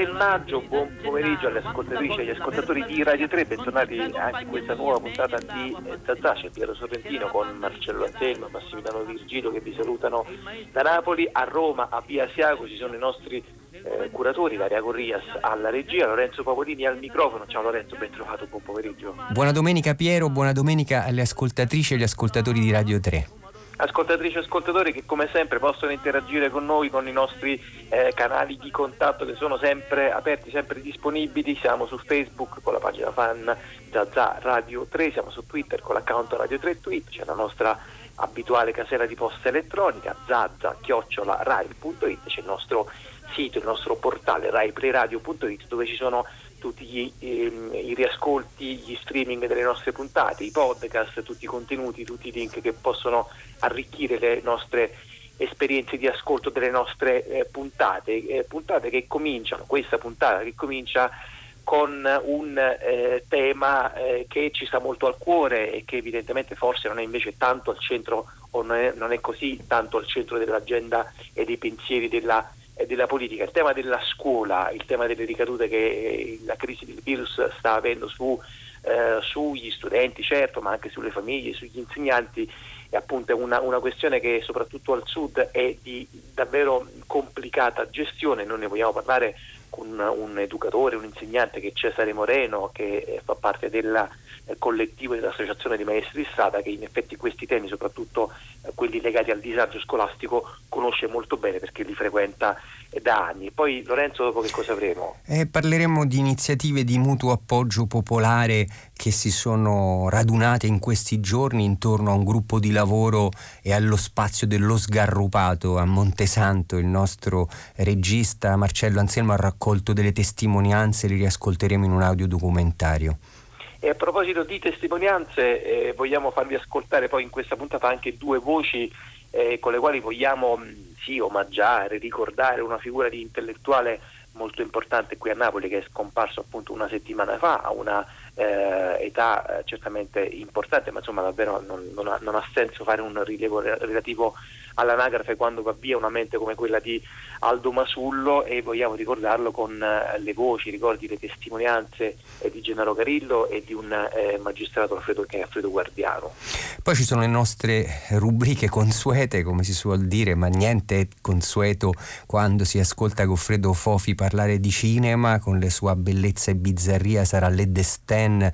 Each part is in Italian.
domenica 3 maggio, buon pomeriggio alle ascoltatrici e agli ascoltatori di Radio 3, bentornati anche in questa nuova puntata di eh, Zazà, c'è Piero Sorrentino con Marcello Anselmo Massimiliano Virgilio che vi salutano da Napoli, a Roma, a Via Asiago ci sono i nostri eh, curatori, Daria Corrias alla regia, Lorenzo Pavolini al microfono, ciao Lorenzo, ben trovato, buon pomeriggio. Buona domenica Piero, buona domenica alle ascoltatrici e agli ascoltatori di Radio 3 ascoltatrici e ascoltatori che come sempre possono interagire con noi con i nostri eh, canali di contatto che sono sempre aperti, sempre disponibili. Siamo su Facebook con la pagina fan Zazza Radio 3, siamo su Twitter con l'account Radio 3 Tweet, c'è la nostra abituale casella di posta elettronica zazza-rai.it, c'è il nostro sito, il nostro portale raiplayradio.it dove ci sono tutti gli, ehm, i riascolti, gli streaming delle nostre puntate, i podcast, tutti i contenuti, tutti i link che possono arricchire le nostre esperienze di ascolto delle nostre eh, puntate, eh, puntate che cominciano, questa puntata che comincia con un eh, tema eh, che ci sta molto al cuore e che evidentemente forse non è invece tanto al centro o non è, non è così tanto al centro dell'agenda e dei pensieri della della politica, il tema della scuola, il tema delle ricadute che eh, la crisi del virus sta avendo su, eh, sugli studenti, certo, ma anche sulle famiglie, sugli insegnanti, è appunto una, una, questione che soprattutto al sud è di davvero complicata gestione, non ne vogliamo parlare con un educatore, un insegnante che è Cesare Moreno, che eh, fa parte del collettivo dell'Associazione di Maestri di Strada, che in effetti questi temi, soprattutto eh, quelli legati al disagio scolastico, conosce molto bene perché li frequenta da anni. Poi Lorenzo, dopo che cosa avremo? Eh, parleremo di iniziative di mutuo appoggio popolare che si sono radunate in questi giorni intorno a un gruppo di lavoro e allo spazio dello sgarrupato a Montesanto. Il nostro regista Marcello Anselmo ha raccolto delle testimonianze, le riascolteremo in un audiodocumentario. E a proposito di testimonianze, eh, vogliamo farvi ascoltare poi in questa puntata anche due voci eh, con le quali vogliamo sì, omaggiare, ricordare una figura di intellettuale molto importante qui a Napoli che è scomparso appunto una settimana fa una eh, età eh, certamente importante, ma insomma davvero non, non, ha, non, ha, senso fare un rilievo relativo all'anagrafe quando va via una mente come quella di Aldo Masullo e vogliamo ricordarlo con eh, le voci, ricordi, le testimonianze eh, di Gennaro Carillo e di un magistrato Alfredo, che è Alfredo Guardiano. Poi ci sono le nostre rubriche consuete, come si suol dire, ma niente è consueto quando si ascolta Goffredo Fofi parlare di cinema con le sue bellezza e bizzarria, sarà Le Destin,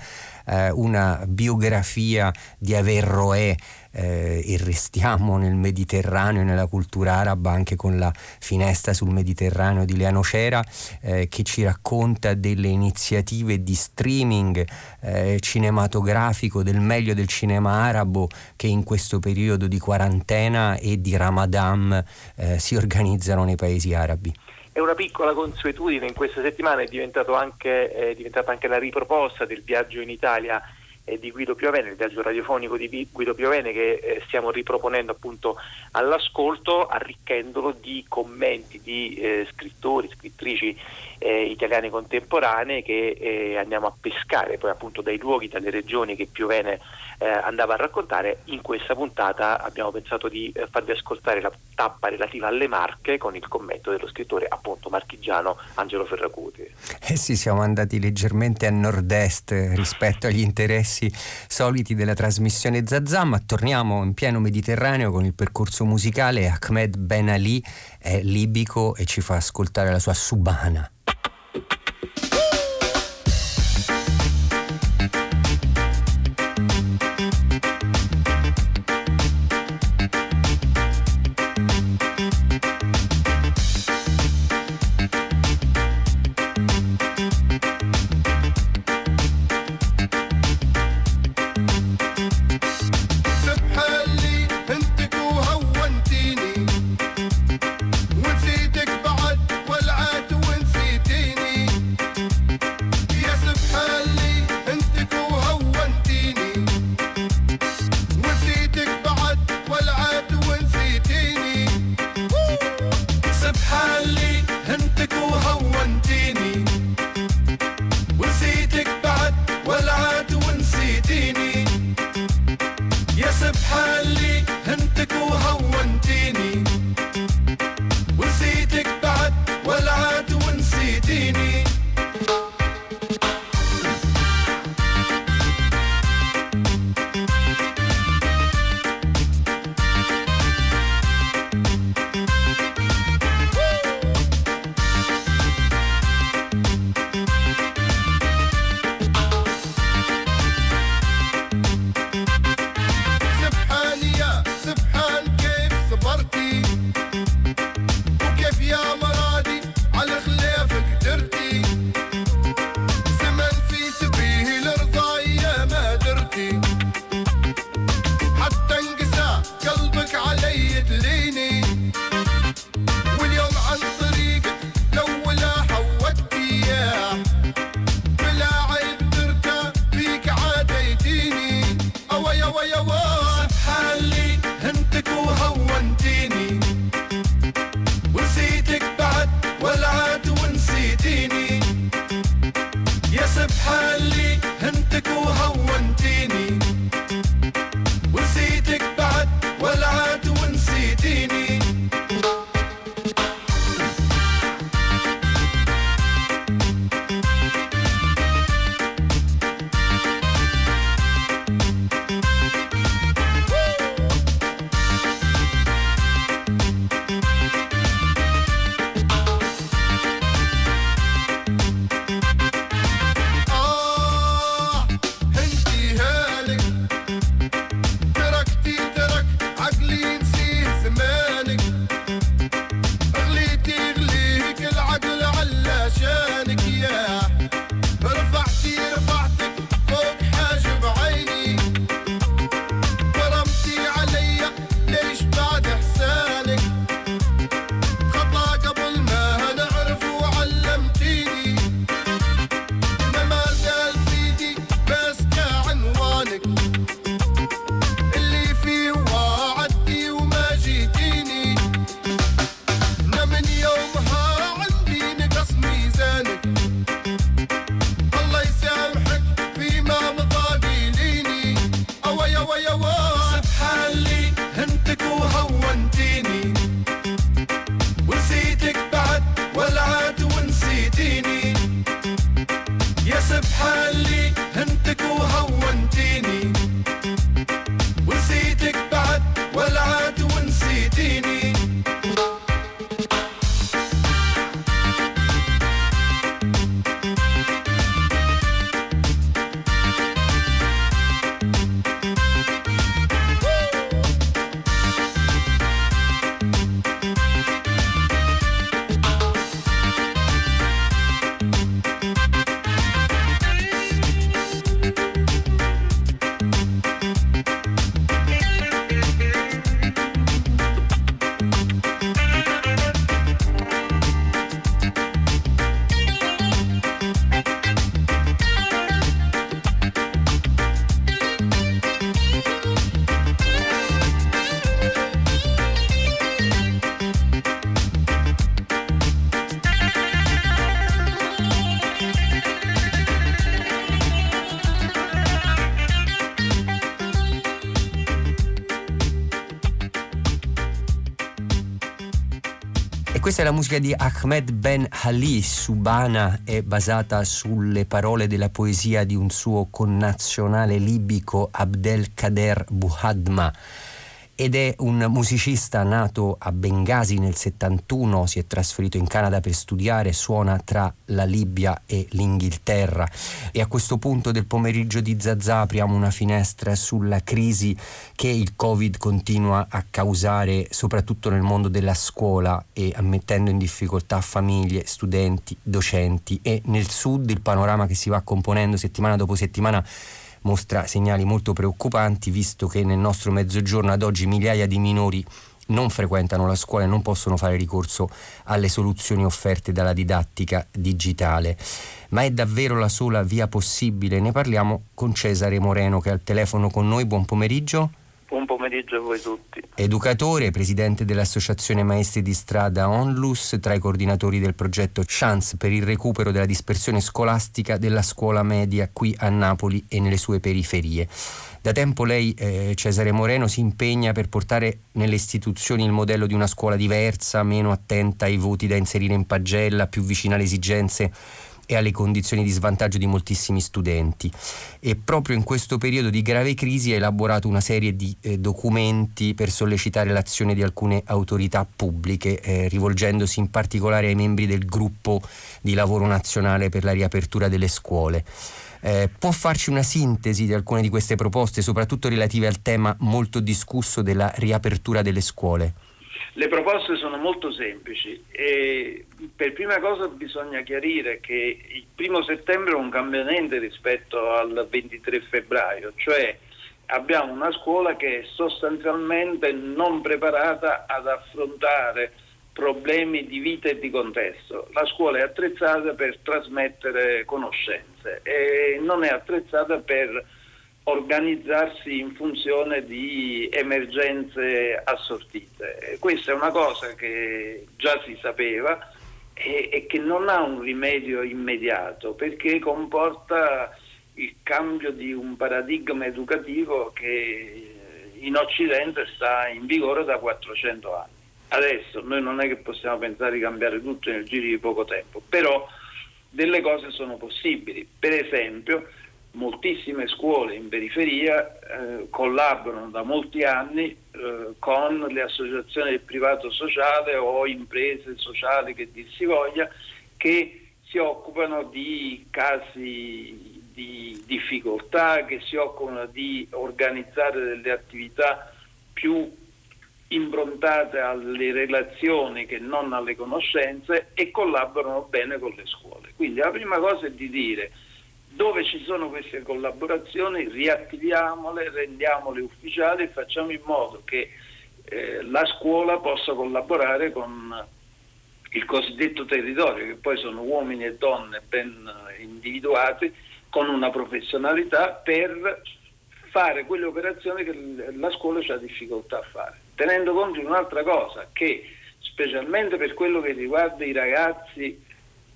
eh, una biografia di Averroè eh, e restiamo nel Mediterraneo, nella cultura araba, anche con la finestra sul Mediterraneo di Leano Cera, eh, che ci racconta delle iniziative di streaming eh, cinematografico del meglio del cinema arabo che in questo periodo di quarantena e di Ramadan eh, si organizzano nei paesi arabi. È una piccola consuetudine in questa settimana, è, anche, è diventata anche la riproposta del viaggio in Italia eh, di Guido Piovene, il viaggio radiofonico di Guido Piovene che eh, stiamo riproponendo appunto all'ascolto, arricchendolo di commenti di eh, scrittori, scrittrici eh, italiane contemporanee che eh, andiamo a pescare poi appunto dai luoghi, dalle regioni che Piovene eh, andava a raccontare. In questa puntata abbiamo pensato di eh, farvi ascoltare la tappa relativa alle Marche con il commento dello scrittore appunto marchigiano Angelo Ferracuti. Eh sì, siamo andati leggermente a nord-est rispetto agli interessi soliti della trasmissione Zazà, ma torniamo in pieno Mediterraneo con il percorso musicale. Ahmed Ben Ali è libico e ci fa ascoltare la sua Subana. Questa è la musica di Ahmed Ben Ali, Subana, è basata sulle parole della poesia di un suo connazionale libico Abdelkader Buhadma ed è un musicista nato a Bengasi nel 71, si è trasferito in Canada per studiare, suona tra la Libia e l'Inghilterra. E a questo punto del pomeriggio di Zazà apriamo una finestra sulla crisi che il Covid continua a causare soprattutto nel mondo della scuola e mettendo in difficoltà famiglie, studenti, docenti. E nel sud il panorama che si va componendo settimana dopo settimana mostra segnali molto preoccupanti visto che nel nostro mezzogiorno ad oggi migliaia di minori non frequentano la scuola e non possono fare ricorso alle soluzioni offerte dalla didattica digitale. Ma è davvero la sola via possibile? Ne parliamo con Cesare Moreno che è al telefono con noi. Buon pomeriggio. Buon pomeriggio a voi tutti. Educatore, presidente dell'Associazione Maestri di Strada Onlus, tra i coordinatori del progetto Chance per il recupero della dispersione scolastica della scuola media qui a Napoli e nelle sue periferie. Da tempo lei, eh, Cesare Moreno, si impegna per portare nelle istituzioni il modello di una scuola diversa, meno attenta ai voti da inserire in pagella, più vicina alle esigenze e alle condizioni di svantaggio di moltissimi studenti e proprio in questo periodo di grave crisi ha elaborato una serie di eh, documenti per sollecitare l'azione di alcune autorità pubbliche eh, rivolgendosi in particolare ai membri del gruppo di lavoro nazionale per la riapertura delle scuole. Eh, può farci una sintesi di alcune di queste proposte, soprattutto relative al tema molto discusso della riapertura delle scuole? Le proposte sono molto semplici e per prima cosa bisogna chiarire che il primo settembre è un cambiamento rispetto al 23 febbraio, cioè abbiamo una scuola che è sostanzialmente non preparata ad affrontare problemi di vita e di contesto. La scuola è attrezzata per trasmettere conoscenze e non è attrezzata per organizzarsi in funzione di emergenze assortite. Questa è una cosa che già si sapeva e, e, che non ha un rimedio immediato perché comporta il cambio di un paradigma educativo che in Occidente sta in vigore da 400 anni. Adesso noi non è che possiamo pensare di cambiare tutto nel giro di poco tempo, però delle cose sono possibili. Per esempio, moltissime scuole in periferia eh, collaborano da molti anni eh, con le associazioni del privato sociale o imprese sociali che dir si voglia che si occupano di casi di difficoltà, che si occupano di organizzare delle attività più improntate alle relazioni che non alle conoscenze e collaborano bene con le scuole. Quindi la prima cosa è di dire dove ci sono queste collaborazioni riattiviamole, rendiamole ufficiali e facciamo in modo che eh, la scuola possa collaborare con il cosiddetto territorio, che poi sono uomini e donne ben individuati, con una professionalità per fare quelle operazioni che la scuola ha difficoltà a fare. Tenendo conto di un'altra cosa, che specialmente per quello che riguarda i ragazzi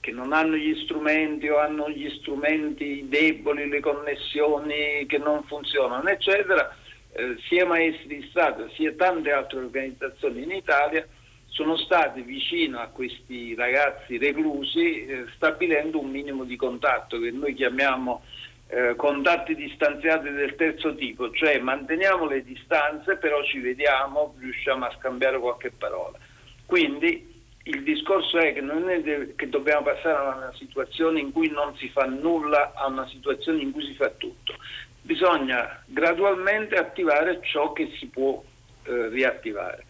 che non hanno gli strumenti o hanno gli strumenti deboli, le connessioni che non funzionano, eccetera, eh, sia maestri di Stato sia tante altre organizzazioni in Italia sono stati vicino a questi ragazzi reclusi eh, stabilendo un minimo di contatto che noi chiamiamo eh, contatti distanziati del terzo tipo, cioè manteniamo le distanze però ci vediamo, riusciamo a scambiare qualche parola. Quindi il discorso è che non è che dobbiamo passare a una situazione in cui non si fa nulla a una situazione in cui si fa tutto. Bisogna gradualmente attivare ciò che si può eh, riattivare.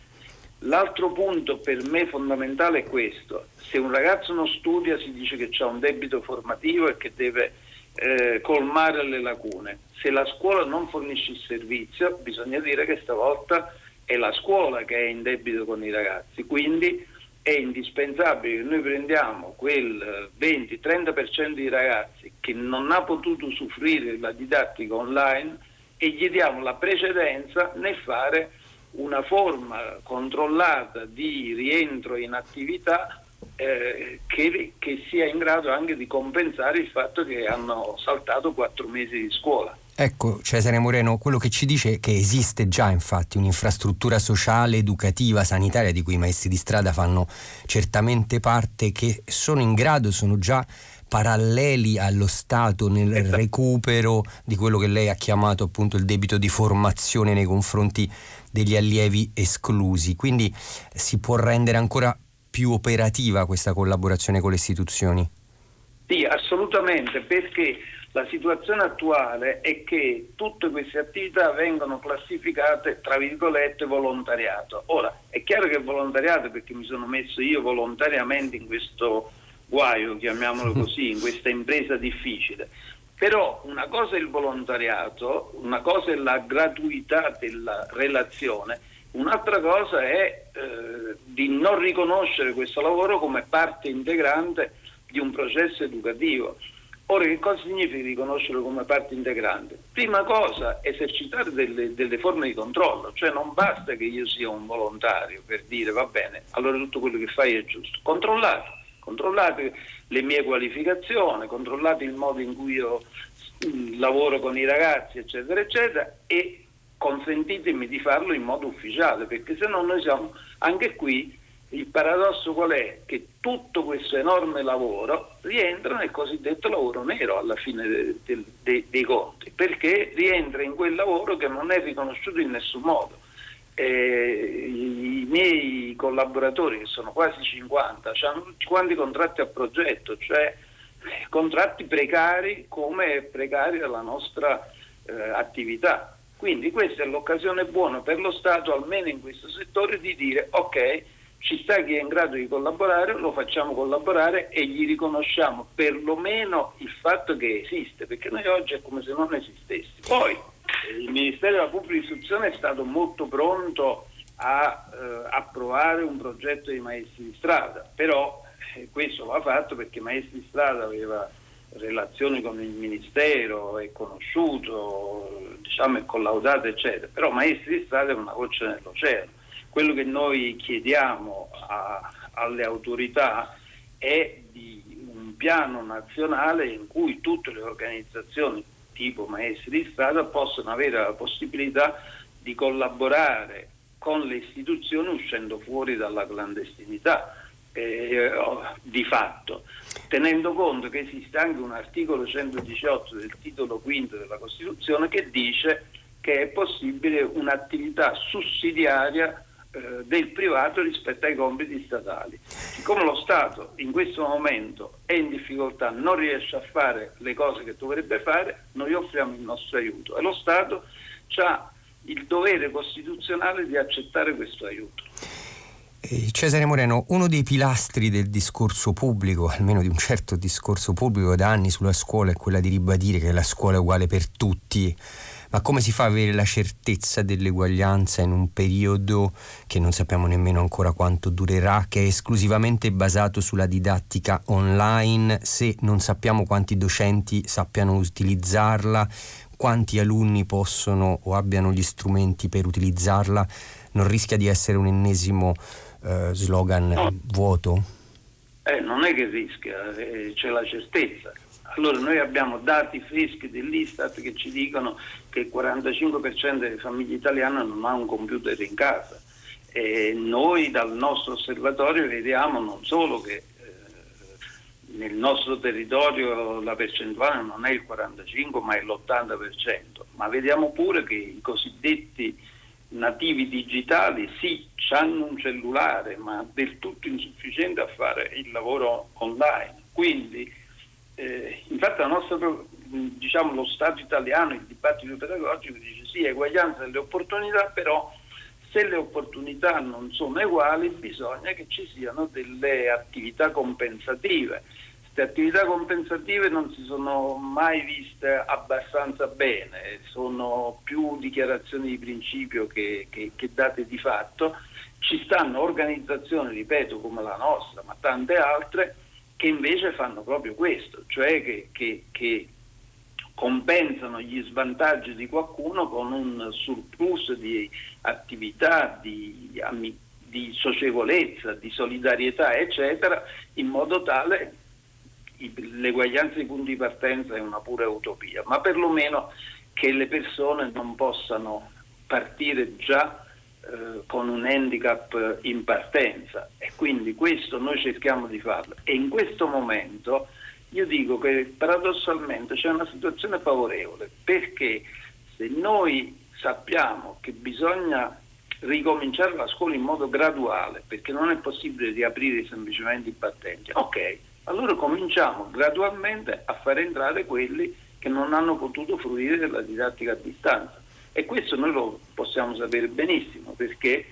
L'altro punto per me fondamentale è questo. Se un ragazzo non studia si dice che ha un debito formativo e che deve eh, colmare le lacune. Se la scuola non fornisce il servizio bisogna dire che stavolta è la scuola che è in debito con i ragazzi. Quindi è indispensabile che noi prendiamo quel 20-30% di ragazzi che non ha potuto usufruire della didattica online e gli diamo la precedenza nel fare una forma controllata di rientro in attività eh, che, che sia in grado anche di compensare il fatto che hanno saltato quattro mesi di scuola. Ecco, Cesare Moreno, quello che ci dice è che esiste già infatti un'infrastruttura sociale, educativa, sanitaria di cui i maestri di strada fanno certamente parte, che sono in grado, sono già paralleli allo Stato nel esatto. recupero di quello che lei ha chiamato appunto il debito di formazione nei confronti degli allievi esclusi. Quindi si può rendere ancora più operativa questa collaborazione con le istituzioni? Sì, assolutamente, perché la situazione attuale è che tutte queste attività vengono classificate tra virgolette volontariato. Ora, è chiaro che è volontariato perché mi sono messo io volontariamente in questo guaio, chiamiamolo così, in questa impresa difficile. Però una cosa è il volontariato, una cosa è la gratuità della relazione, un'altra cosa è eh, di non riconoscere questo lavoro come parte integrante di un processo educativo. Ora, che cosa significa riconoscerlo come parte integrante? Prima cosa, esercitare delle, delle, forme di controllo, cioè non basta che io sia un volontario per dire va bene, allora tutto quello che fai è giusto. Controllate, controllate le mie qualificazioni, controllate il modo in cui io mm, lavoro con i ragazzi, eccetera, eccetera, e consentitemi di farlo in modo ufficiale, perché se no noi siamo anche qui il paradosso qual è? Che tutto questo enorme lavoro rientra nel cosiddetto lavoro nero alla fine de, de, de, dei conti, perché rientra in quel lavoro che non è riconosciuto in nessun modo. Eh, I miei collaboratori, che sono quasi 50, hanno tutti quanti contratti a progetto, cioè contratti precari come precaria la nostra eh, attività. Quindi questa è l'occasione buona per lo Stato, almeno in questo settore, di dire ok, ci sta chi è in grado di collaborare, lo facciamo collaborare e gli riconosciamo perlomeno il fatto che esiste, perché noi oggi è come se non esistesse. Poi eh, il Ministero della Pubblica Istruzione è stato molto pronto a eh, approvare un progetto di maestri di strada, però eh, questo va fatto perché maestri di strada aveva relazioni con il Ministero, è conosciuto, diciamo è collaudato, eccetera, però maestri di strada è una goccia nell'oceano quello che noi chiediamo a, alle autorità è di un piano nazionale in cui tutte le organizzazioni tipo maestri di strada possano avere la possibilità di collaborare con le istituzioni uscendo fuori dalla clandestinità eh, di fatto, tenendo conto che esiste anche un articolo 118 del titolo quinto della Costituzione che dice che è possibile un'attività sussidiaria eh, del privato rispetto ai compiti statali. Siccome lo Stato in questo momento è in difficoltà, non riesce a fare le cose che dovrebbe fare, noi offriamo il nostro aiuto e lo Stato ha il dovere costituzionale di accettare questo aiuto. Eh, Cesare Moreno, uno dei pilastri del discorso pubblico, almeno di un certo discorso pubblico da anni sulla scuola, è quella di ribadire che la scuola è uguale per tutti ma come si fa ad avere la certezza dell'eguaglianza in un periodo che non sappiamo nemmeno ancora quanto durerà, che è esclusivamente basato sulla didattica online, se non sappiamo quanti docenti sappiano utilizzarla, quanti alunni possono o abbiano gli strumenti per utilizzarla, non rischia di essere un ennesimo eh, slogan no. vuoto? Eh, non è che rischia, eh, c'è la certezza. Allora noi abbiamo dati freschi dell'Istat che ci dicono che il 45% delle famiglie italiane non ha un computer in casa e noi dal nostro osservatorio vediamo non solo che eh, nel nostro territorio la percentuale non è il 45 ma è l'80%, ma vediamo pure che i cosiddetti nativi digitali sì, hanno un cellulare ma del tutto insufficiente a fare il lavoro online. Quindi eh, infatti nostra, diciamo, lo Stato italiano, il dibattito pedagogico dice sì, eguaglianza delle opportunità, però se le opportunità non sono uguali bisogna che ci siano delle attività compensative. Queste attività compensative non si sono mai viste abbastanza bene, sono più dichiarazioni di principio che, che, che date di fatto. Ci stanno organizzazioni, ripeto, come la nostra, ma tante altre, che invece fanno proprio questo, cioè che, che, che compensano gli svantaggi di qualcuno con un surplus di attività, di, di socievolezza, di solidarietà, eccetera, in modo tale l'eguaglianza di punti di partenza è una pura utopia, ma perlomeno che le persone non possano partire già eh, con un handicap in partenza. E quindi questo noi cerchiamo di farlo. E in questo momento io dico che paradossalmente c'è una situazione favorevole perché se noi sappiamo che bisogna ricominciare la scuola in modo graduale perché non è possibile riaprire semplicemente i battenti, ok, allora cominciamo gradualmente a far entrare quelli che non hanno potuto fruire della didattica a distanza. E questo noi lo possiamo sapere benissimo perché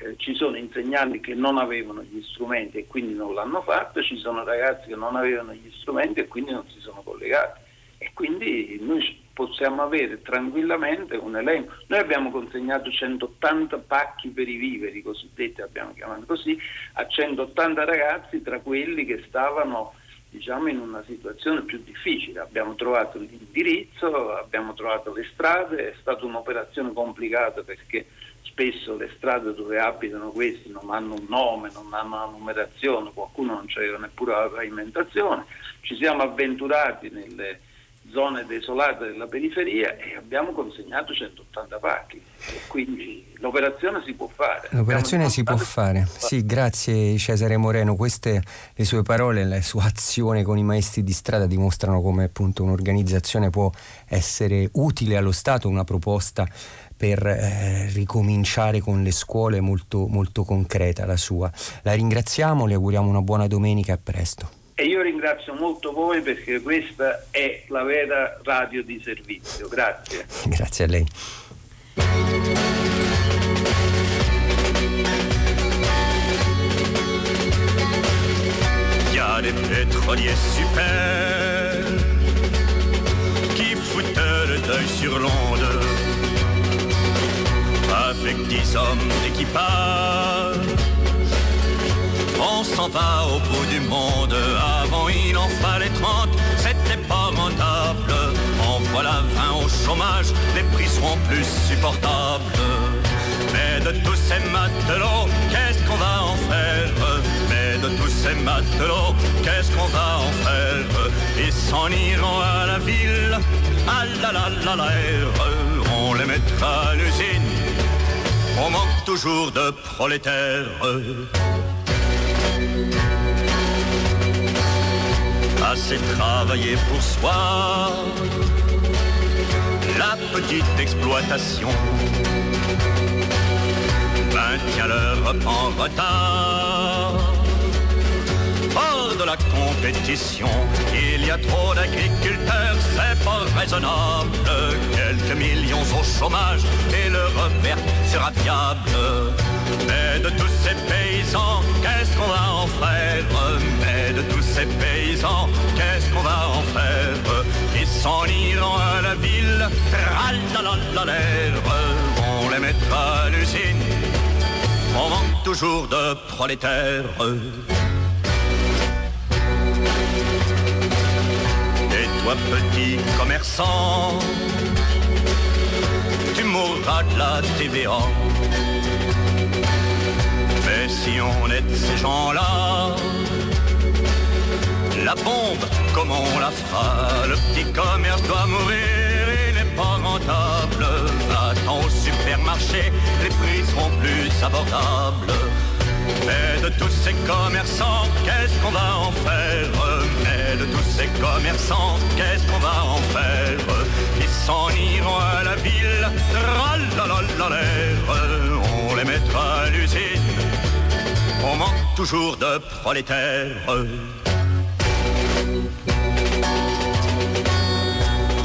eh, ci sono insegnanti che non avevano gli strumenti e quindi non l'hanno fatto, ci sono ragazzi che non avevano gli strumenti e quindi non si sono collegati. E quindi noi possiamo avere tranquillamente un elenco. Noi abbiamo consegnato 180 pacchi per i viveri, cosiddetti abbiamo chiamato così, a 180 ragazzi tra quelli che stavano diciamo, in una situazione più difficile. Abbiamo trovato l'indirizzo, abbiamo trovato le strade, è stata un'operazione complicata perché spesso le strade dove abitano questi non hanno un nome, non hanno una numerazione, qualcuno non c'era neppure la pavimentazione. Ci siamo avventurati nelle zone desolate della periferia e abbiamo consegnato 180 pacchi. quindi l'operazione si può fare. L'operazione si può fare. Sì, grazie Cesare Moreno. Queste le sue parole, la sua azione con i maestri di strada dimostrano come appunto un'organizzazione può essere utile allo Stato, una proposta per eh, ricominciare con le scuole molto, molto concreta la sua. La ringraziamo, le auguriamo una buona domenica e a presto. E io ringrazio molto voi perché questa è la vera radio di servizio. Grazie. Grazie a lei. Il y a des pétroliers super qui foutent le deuil sur l'onde avec dix hommes d'équipage on s'en va au bout du monde. Avant il en fallait 30, c'était pas rentable. En voilà 20 au chômage, les prix seront plus supportables. Mais de tous ces matelots, qu'est-ce qu'on va en faire? Mais de tous ces matelots, qu'est-ce qu'on va en faire? Ils s'en iront à la ville, à la la la la on les mettra à l'usine. On manque toujours de prolétaires. assez travailler pour soi. La petite exploitation maintient l'Europe en retard. Hors de la compétition, il y a trop d'agriculteurs, c'est pas raisonnable. Quelques millions au chômage et le revers sera viable. Mais de tous ces paysans, qu'est-ce qu'on va en faire? Mais de tous ces paysans, qu'est-ce qu'on va en faire? Ils s'en iront à la ville, l'air, on les mettra à l'usine. On manque toujours de prolétaires. Toi petit commerçant, tu mourras de la TVA si on est de ces gens-là, la bombe, comment on la fera? Le petit commerce doit mourir, il n'est pas rentable. Attends au supermarché, les prix seront plus abordables. Mais de tous ces commerçants, qu'est-ce qu'on va en faire? Mais ces commerçants, qu'est-ce qu'on va en faire Ils s'en iront à la ville, on les mettra à l'usine on manque toujours de prolétaires.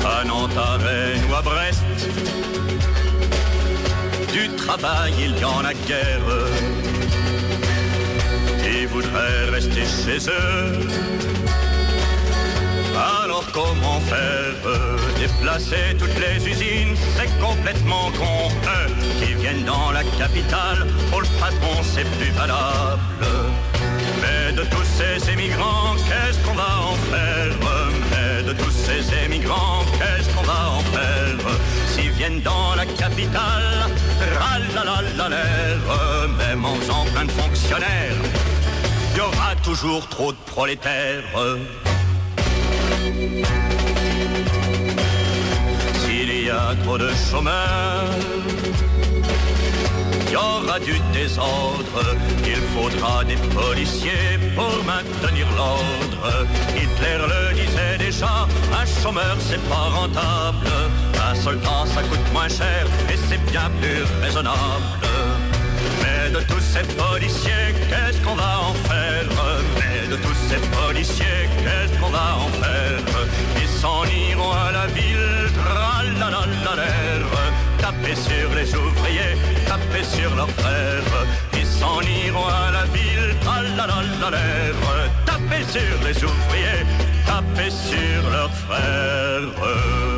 À Nantes, à Rennes ou à Brest, du travail il y en a guère. Ils voudraient rester chez eux. Comment faire Déplacer toutes les usines, c'est complètement con. Eux qui viennent dans la capitale, pour le patron c'est plus valable. Mais de tous ces émigrants, qu'est-ce qu'on va en faire? Mais de tous ces émigrants, qu'est-ce qu'on va en faire? S'ils viennent dans la capitale, l'air, même en faisant plein de fonctionnaires, il y aura toujours trop de prolétaires. S'il y a trop de chômeurs, il y aura du désordre. Il faudra des policiers pour maintenir l'ordre. Hitler le disait déjà, un chômeur c'est pas rentable. Un soldat ça coûte moins cher et c'est bien plus raisonnable. De tous ces policiers, qu'est-ce qu'on va en faire Mais de tous ces policiers, qu'est-ce qu'on va en faire Ils s'en iront à la ville, taper sur les ouvriers, taper sur leurs frères. Ils s'en iront à la ville, taper sur les ouvriers, taper sur leurs frères.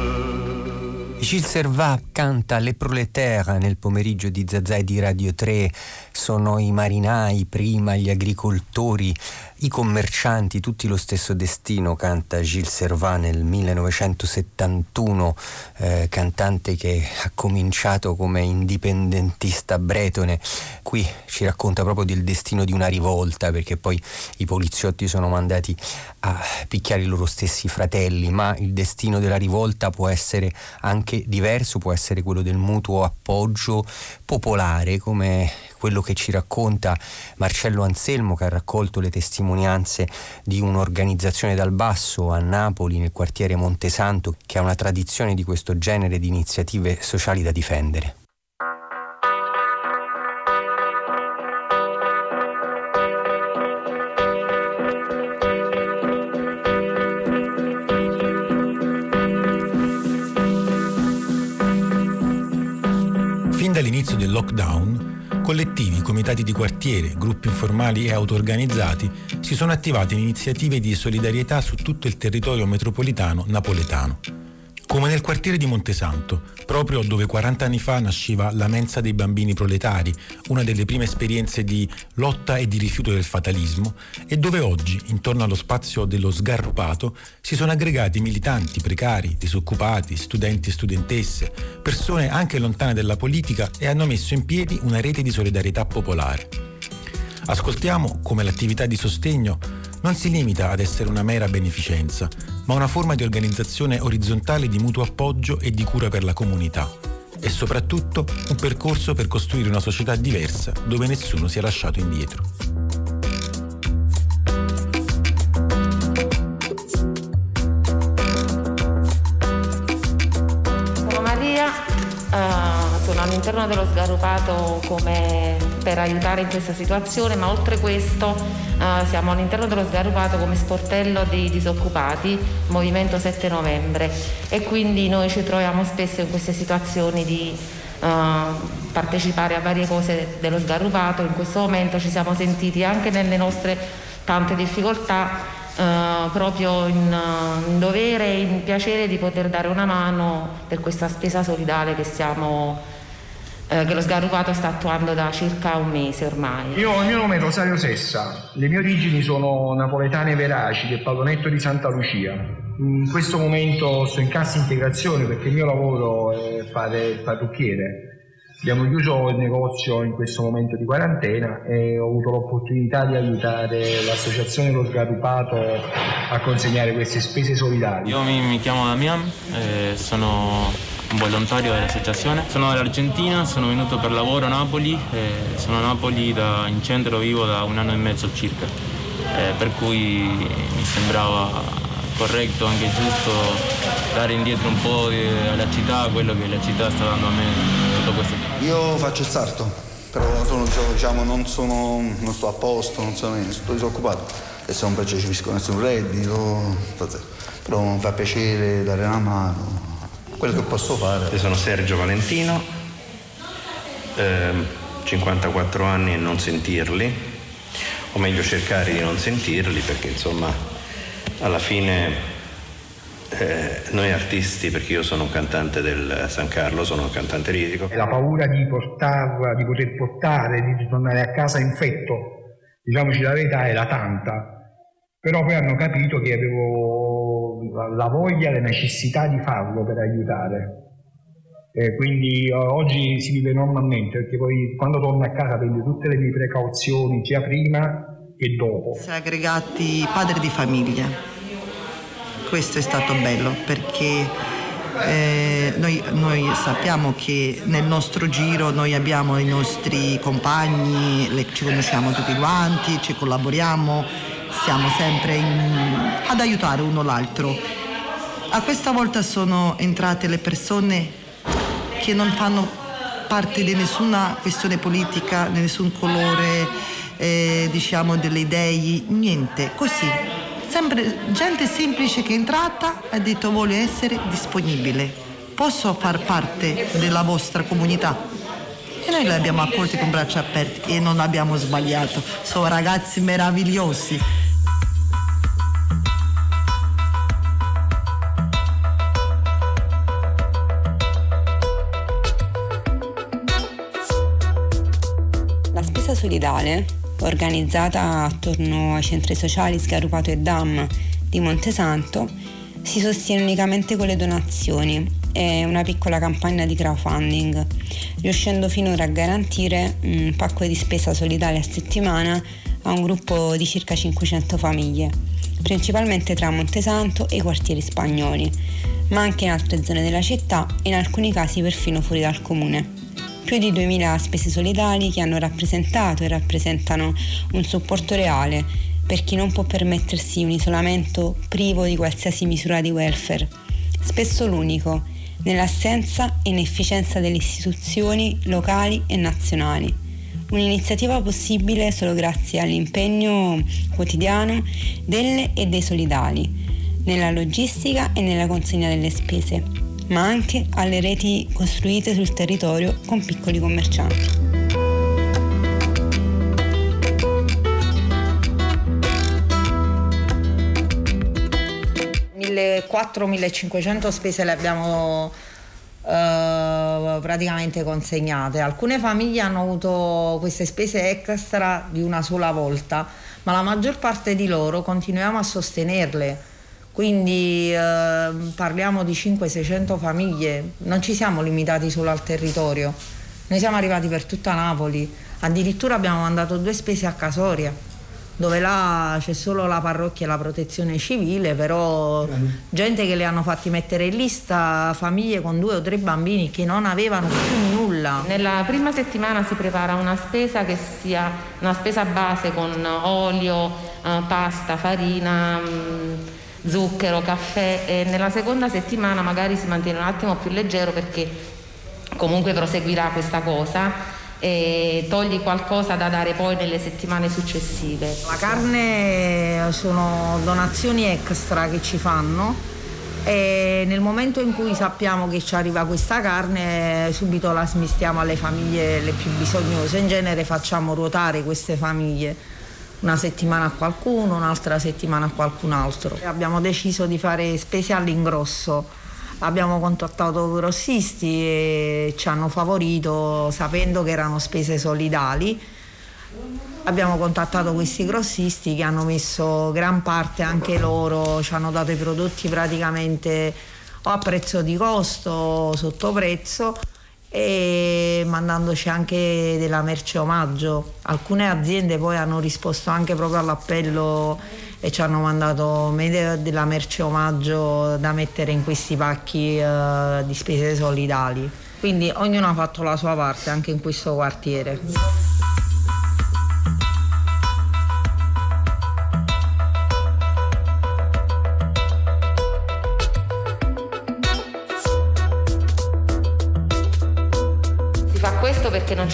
Gilles Servat canta Le Prolétaires nel pomeriggio di Zazai di Radio 3, sono i marinai prima, gli agricoltori, I commercianti, tutti lo stesso destino, canta Gilles Servat nel 1971, eh, cantante che ha cominciato come indipendentista bretone. Qui ci racconta proprio del destino di una rivolta, perché poi i poliziotti sono mandati a picchiare i loro stessi fratelli, ma il destino della rivolta può essere anche diverso, può essere quello del mutuo appoggio popolare, come quello che ci racconta Marcello Anselmo che ha raccolto le testimonianze di un'organizzazione dal basso a Napoli nel quartiere Montesanto che ha una tradizione di questo genere di iniziative sociali da difendere. Collettivi, comitati di quartiere, gruppi informali e auto-organizzati si sono attivati in iniziative di solidarietà su tutto il territorio metropolitano napoletano come nel quartiere di Montesanto, proprio dove 40 anni fa nasceva la mensa dei bambini proletari, una delle prime esperienze di lotta e di rifiuto del fatalismo, e dove oggi, intorno allo spazio dello sgarrupato, si sono aggregati militanti, precari, disoccupati, studenti e studentesse, persone anche lontane dalla politica e hanno messo in piedi una rete di solidarietà popolare. Ascoltiamo come l'attività di sostegno non si limita ad essere una mera beneficenza, ma una forma di organizzazione orizzontale di mutuo appoggio e di cura per la comunità. E soprattutto un percorso per costruire una società diversa dove nessuno sia lasciato indietro. Sono Maria, uh, sono all'interno dello sgarrupato come per aiutare in questa situazione, ma oltre questo uh, siamo all'interno dello sgarrupato come sportello dei disoccupati, Movimento 7 Novembre e quindi noi ci troviamo spesso in queste situazioni di uh, partecipare a varie cose dello sgarrupato. In questo momento ci siamo sentiti anche nelle nostre tante difficoltà Uh, proprio in, uh, in, dovere e in piacere di poter dare una mano per questa spesa solidale che stiamo eh, che lo Sgarrupato sta attuando da circa un mese ormai. Io, il mio nome è Rosario Sessa, le mie origini sono napoletane veraci del pallonetto di Santa Lucia. In questo momento sto in cassa integrazione perché il mio lavoro è fare il parrucchiere. Abbiamo chiuso il negozio in questo momento di quarantena e ho avuto l'opportunità di aiutare l'associazione Lo Sgarrupato a consegnare queste spese solidali. Io mi, mi chiamo Damian, eh, sono un volontario dell'associazione. Sono dall'Argentina, sono venuto per lavoro a Napoli, eh, sono a Napoli da, in centro vivo da un anno e mezzo circa, eh, per cui mi sembrava corretto, anche giusto dare indietro un po' di, alla città quello che la città sta dando a me tutto questo tempo. Io faccio il sarto, però sono, diciamo, non, sono, non sto a posto, non sono, sto disoccupato e se non percepisco nessun reddito, però mi fa piacere dare una mano quello che posso fare. Io sono Sergio Valentino, eh, 54 anni e non sentirli, o meglio cercare di non sentirli perché insomma alla fine eh, noi artisti, perché io sono un cantante del San Carlo, sono un cantante lirico. La paura di portarla, di poter portare, di ritornare a casa infetto, diciamoci la verità, era tanta. Però poi hanno capito che avevo la voglia, la necessità di farlo per aiutare. Eh, quindi oggi si vive normalmente perché poi quando torno a casa prendo tutte le mie precauzioni sia prima che dopo. È aggregati padri di famiglia. Questo è stato bello perché eh, noi, noi, sappiamo che nel nostro giro noi abbiamo i nostri compagni, le, ci conosciamo tutti quanti, ci collaboriamo siamo sempre in, ad aiutare uno l'altro. A questa volta sono entrate le persone che non fanno parte di nessuna questione politica, di nessun colore, eh, diciamo, delle idee, niente, così. Sempre gente semplice che è entrata ha detto voglio essere disponibile, posso far parte della vostra comunità? E noi li abbiamo accolti con braccia aperte e non abbiamo sbagliato, sono ragazzi meravigliosi. Solidale organizzata attorno ai centri sociali Sgarupato e Dam di Montesanto, si sostiene unicamente con le donazioni e una piccola campagna di crowdfunding, riuscendo finora a garantire un pacco di spesa solidale a settimana a un gruppo di circa 500 famiglie, principalmente tra Montesanto e i quartieri spagnoli, ma anche in altre zone della città e in alcuni casi perfino fuori dal comune. Più di 2000 spese solidali che hanno rappresentato e rappresentano un supporto reale per chi non può permettersi un isolamento privo di qualsiasi misura di welfare, spesso l'unico, nell'assenza e inefficienza delle istituzioni locali e nazionali. Un'iniziativa possibile solo grazie all'impegno quotidiano delle e dei solidali, nella logistica e nella consegna delle spese, ma anche alle reti costruite sul territorio con piccoli commercianti. 1.400-1.500 spese le abbiamo eh, praticamente consegnate. Alcune famiglie hanno avuto queste spese extra di una sola volta, ma la maggior parte di loro continuiamo a sostenerle. Quindi eh, parliamo di 500-600 famiglie, non ci siamo limitati solo al territorio, noi siamo arrivati per tutta Napoli, addirittura abbiamo mandato due spese a Casoria dove là c'è solo la parrocchia e la protezione civile, però gente che le hanno fatti mettere in lista famiglie con due o tre bambini che non avevano più nulla. Nella prima settimana si prepara una spesa che sia una spesa base con olio, eh, pasta, farina, mh, mm, zucchero, caffè e nella seconda settimana magari si mantiene un attimo più leggero perché comunque proseguirà questa cosa e togli qualcosa da dare poi nelle settimane successive. La carne sono donazioni extra che ci fanno e nel momento in cui sappiamo che ci arriva questa carne subito la smistiamo alle famiglie le più bisognose. In genere facciamo ruotare queste famiglie una settimana a qualcuno, un'altra settimana a qualcun altro. Abbiamo deciso di fare spese all'ingrosso Abbiamo contattato grossisti e ci hanno favorito sapendo che erano spese solidali. Abbiamo contattato questi grossisti che hanno messo gran parte anche loro, ci hanno dato i prodotti praticamente o a prezzo di costo o sotto prezzo e mandandoci anche della merce omaggio. Alcune aziende poi hanno risposto anche proprio all'appello e ci hanno mandato della merce omaggio da mettere in questi pacchi eh, di spese solidali. Quindi ognuno ha fatto la sua parte anche in questo quartiere.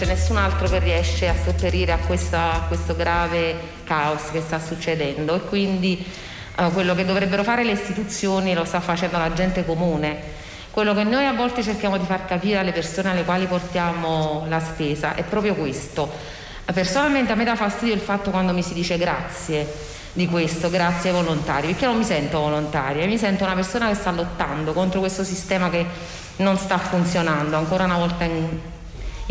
C'è nessun altro che riesce a sopperire a, questa, a questo grave caos che sta succedendo e quindi eh, quello che dovrebbero fare le istituzioni lo sta facendo la gente comune. Quello che noi a volte cerchiamo di far capire alle persone alle quali portiamo la spesa è proprio questo. Personalmente a me dà fastidio il fatto quando mi si dice grazie di questo, grazie ai volontari, perché non mi sento volontaria, mi sento una persona che sta lottando contro questo sistema che non sta funzionando ancora una volta in,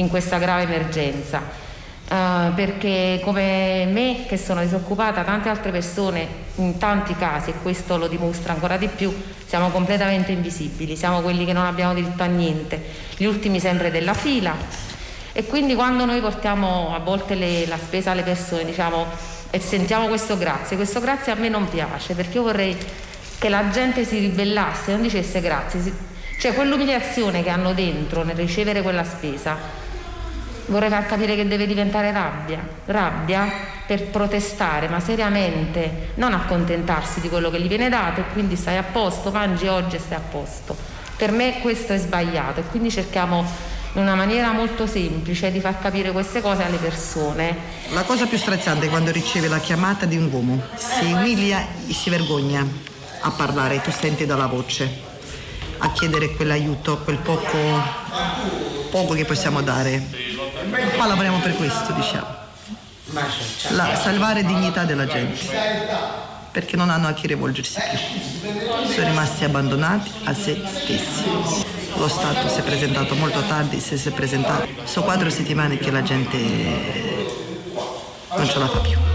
in questa grave emergenza. Uh, perché come me che sono disoccupata, tante altre persone in tanti casi, e questo lo dimostra ancora di più, siamo completamente invisibili, siamo quelli che non abbiamo diritto a niente, gli ultimi sempre della fila e quindi quando noi portiamo a volte le, la spesa alle persone diciamo e sentiamo questo grazie, questo grazie a me non piace perché io vorrei che la gente si ribellasse, non dicesse grazie, cioè quell'umiliazione che hanno dentro nel ricevere quella spesa vorrei far capire che deve diventare rabbia, rabbia per protestare, ma seriamente, non accontentarsi di quello che gli viene dato e quindi stai a posto, mangi oggi e stai a posto. Per me questo è sbagliato e quindi cerchiamo in una maniera molto semplice di far capire queste cose alle persone. La cosa più stressante è quando riceve la chiamata di un uomo, si umilia e si vergogna a parlare, tu senti dalla voce, a chiedere quell'aiuto, quel poco, poco che possiamo dare Qua lavoriamo per questo, diciamo. La, salvare dignità della gente, perché non hanno a chi rivolgersi più. Sono rimasti abbandonati a se stessi. Lo Stato si è presentato molto tardi, se si è presentato. Sono quattro settimane che la gente non ce la fa più.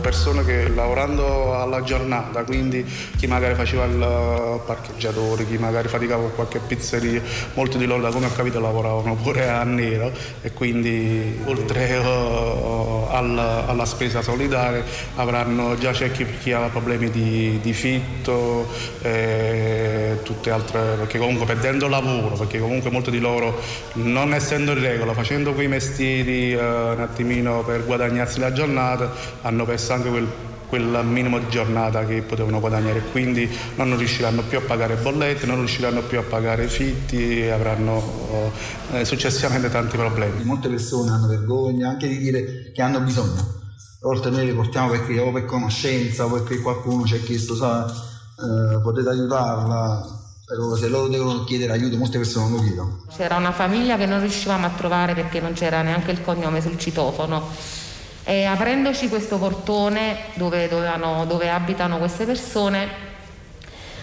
Persone che lavorando alla giornata, quindi chi magari faceva il parcheggiatore, chi magari faticava con qualche pizzeria, molti di loro da come ho capito lavoravano pure a nero e quindi oltre uh, al, alla spesa solidale avranno già c'è chi, chi ha problemi di, di fitto e tutte altre, perché comunque perdendo lavoro, perché comunque molti di loro non essendo in regola, facendo quei mestieri uh, un attimino per guadagnarsi la giornata, hanno perso anche quel, quel minimo di giornata che potevano guadagnare quindi non riusciranno più a pagare bollette, non riusciranno più a pagare fitti e avranno eh, successivamente tanti problemi. Molte persone hanno vergogna anche di dire che hanno bisogno. A volte noi le portiamo perché o per conoscenza o perché qualcuno ci ha chiesto, sa, eh, potete aiutarla, però se loro devono chiedere aiuto molte persone non lo chiedono. C'era una famiglia che non riuscivamo a trovare perché non c'era neanche il cognome sul citofono e aprendoci questo portone dove, dovevano, dove abitano queste persone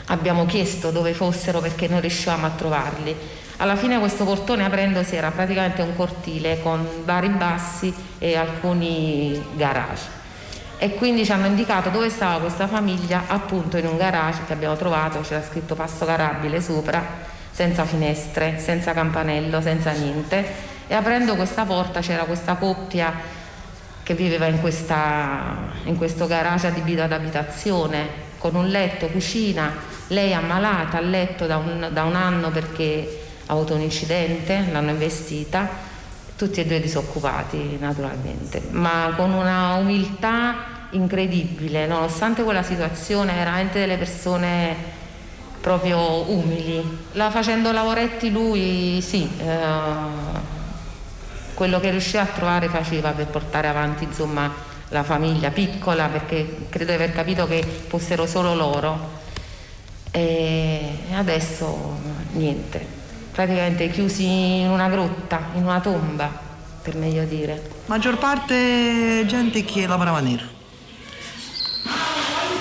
abbiamo chiesto dove fossero perché non riuscivamo a trovarli. Alla fine questo portone aprendosi era praticamente un cortile con vari bassi e alcuni garage. E quindi ci hanno indicato dove stava questa famiglia, appunto in un garage che abbiamo trovato, c'era scritto Passo Carabile sopra, senza finestre, senza campanello, senza niente. E aprendo questa porta c'era questa coppia che viveva in, questa, in questo garage adibito ad abitazione con un letto, cucina, lei ammalata a letto da un, da un anno perché ha avuto un incidente, l'hanno investita, tutti e due disoccupati naturalmente, ma con una umiltà incredibile, nonostante quella situazione, veramente delle persone proprio umili. La facendo lavoretti lui, sì, eh, quello che riusciva a trovare faceva per portare avanti insomma, la famiglia piccola perché credo di aver capito che fossero solo loro. E adesso niente. Praticamente chiusi in una grotta in una tomba per meglio dire. Maggior parte gente che lavorava nero.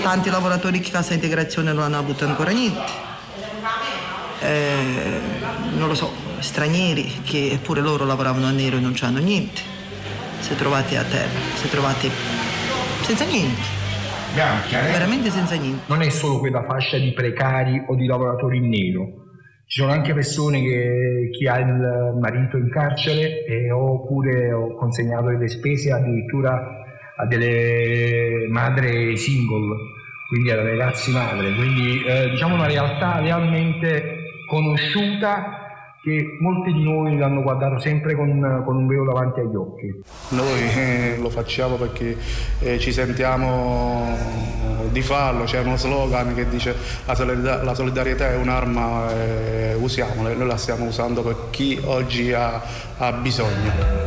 Tanti lavoratori che cassa integrazione non hanno avuto ancora niente. Eh, non lo so stranieri che eppure loro lavoravano a nero e non hanno niente. Si è trovati a terra, si è trovati senza niente. Bianca, eh? Veramente senza niente. Non è solo quella fascia di precari o di lavoratori in nero. Ci sono anche persone che chi ha il marito in carcere e oppure ho consegnato delle spese addirittura a delle madri single, quindi a ragazzi madre. Quindi eh, diciamo una realtà realmente conosciuta che molti di noi l'hanno guardato sempre con, con un velo davanti agli occhi. Noi eh, lo facciamo perché eh, ci sentiamo di farlo, c'è uno slogan che dice la solidarietà, la solidarietà è un'arma, eh, usiamola, noi la stiamo usando per chi oggi ha, ha bisogno.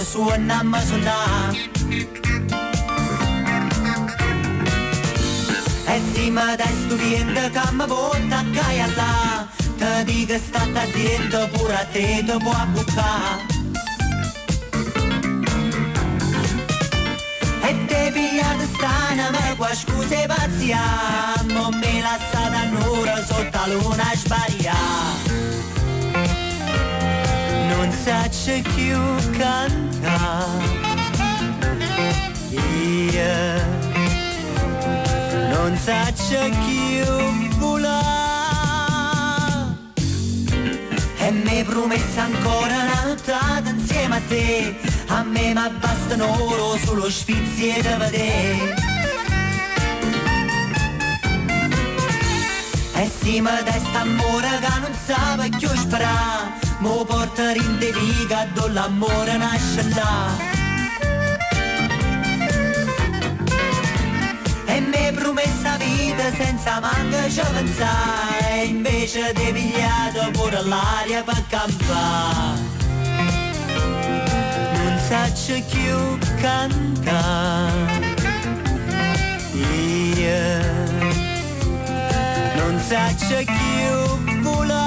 Suonamma suona E si ma dai studiando che mi porta a caia là. Ti dico state attento pure a te ti può bucare stana ma qua scuse pazziamo Me la lasciate a un'ora sotto la luna sbagliata non sacce più cantare. Io non sacce più volare. E mi promessa ancora una insieme a te A me ma bastano oro sullo sfizie da vedere. E sì ma testa amore che non sa più sperare Mo porta in te viga dove l'amore nasce là. E mi promessa vita senza manca ci pensare invece ti pigliato pure l'aria per campare Saccio più cantare Io Non saccio più volare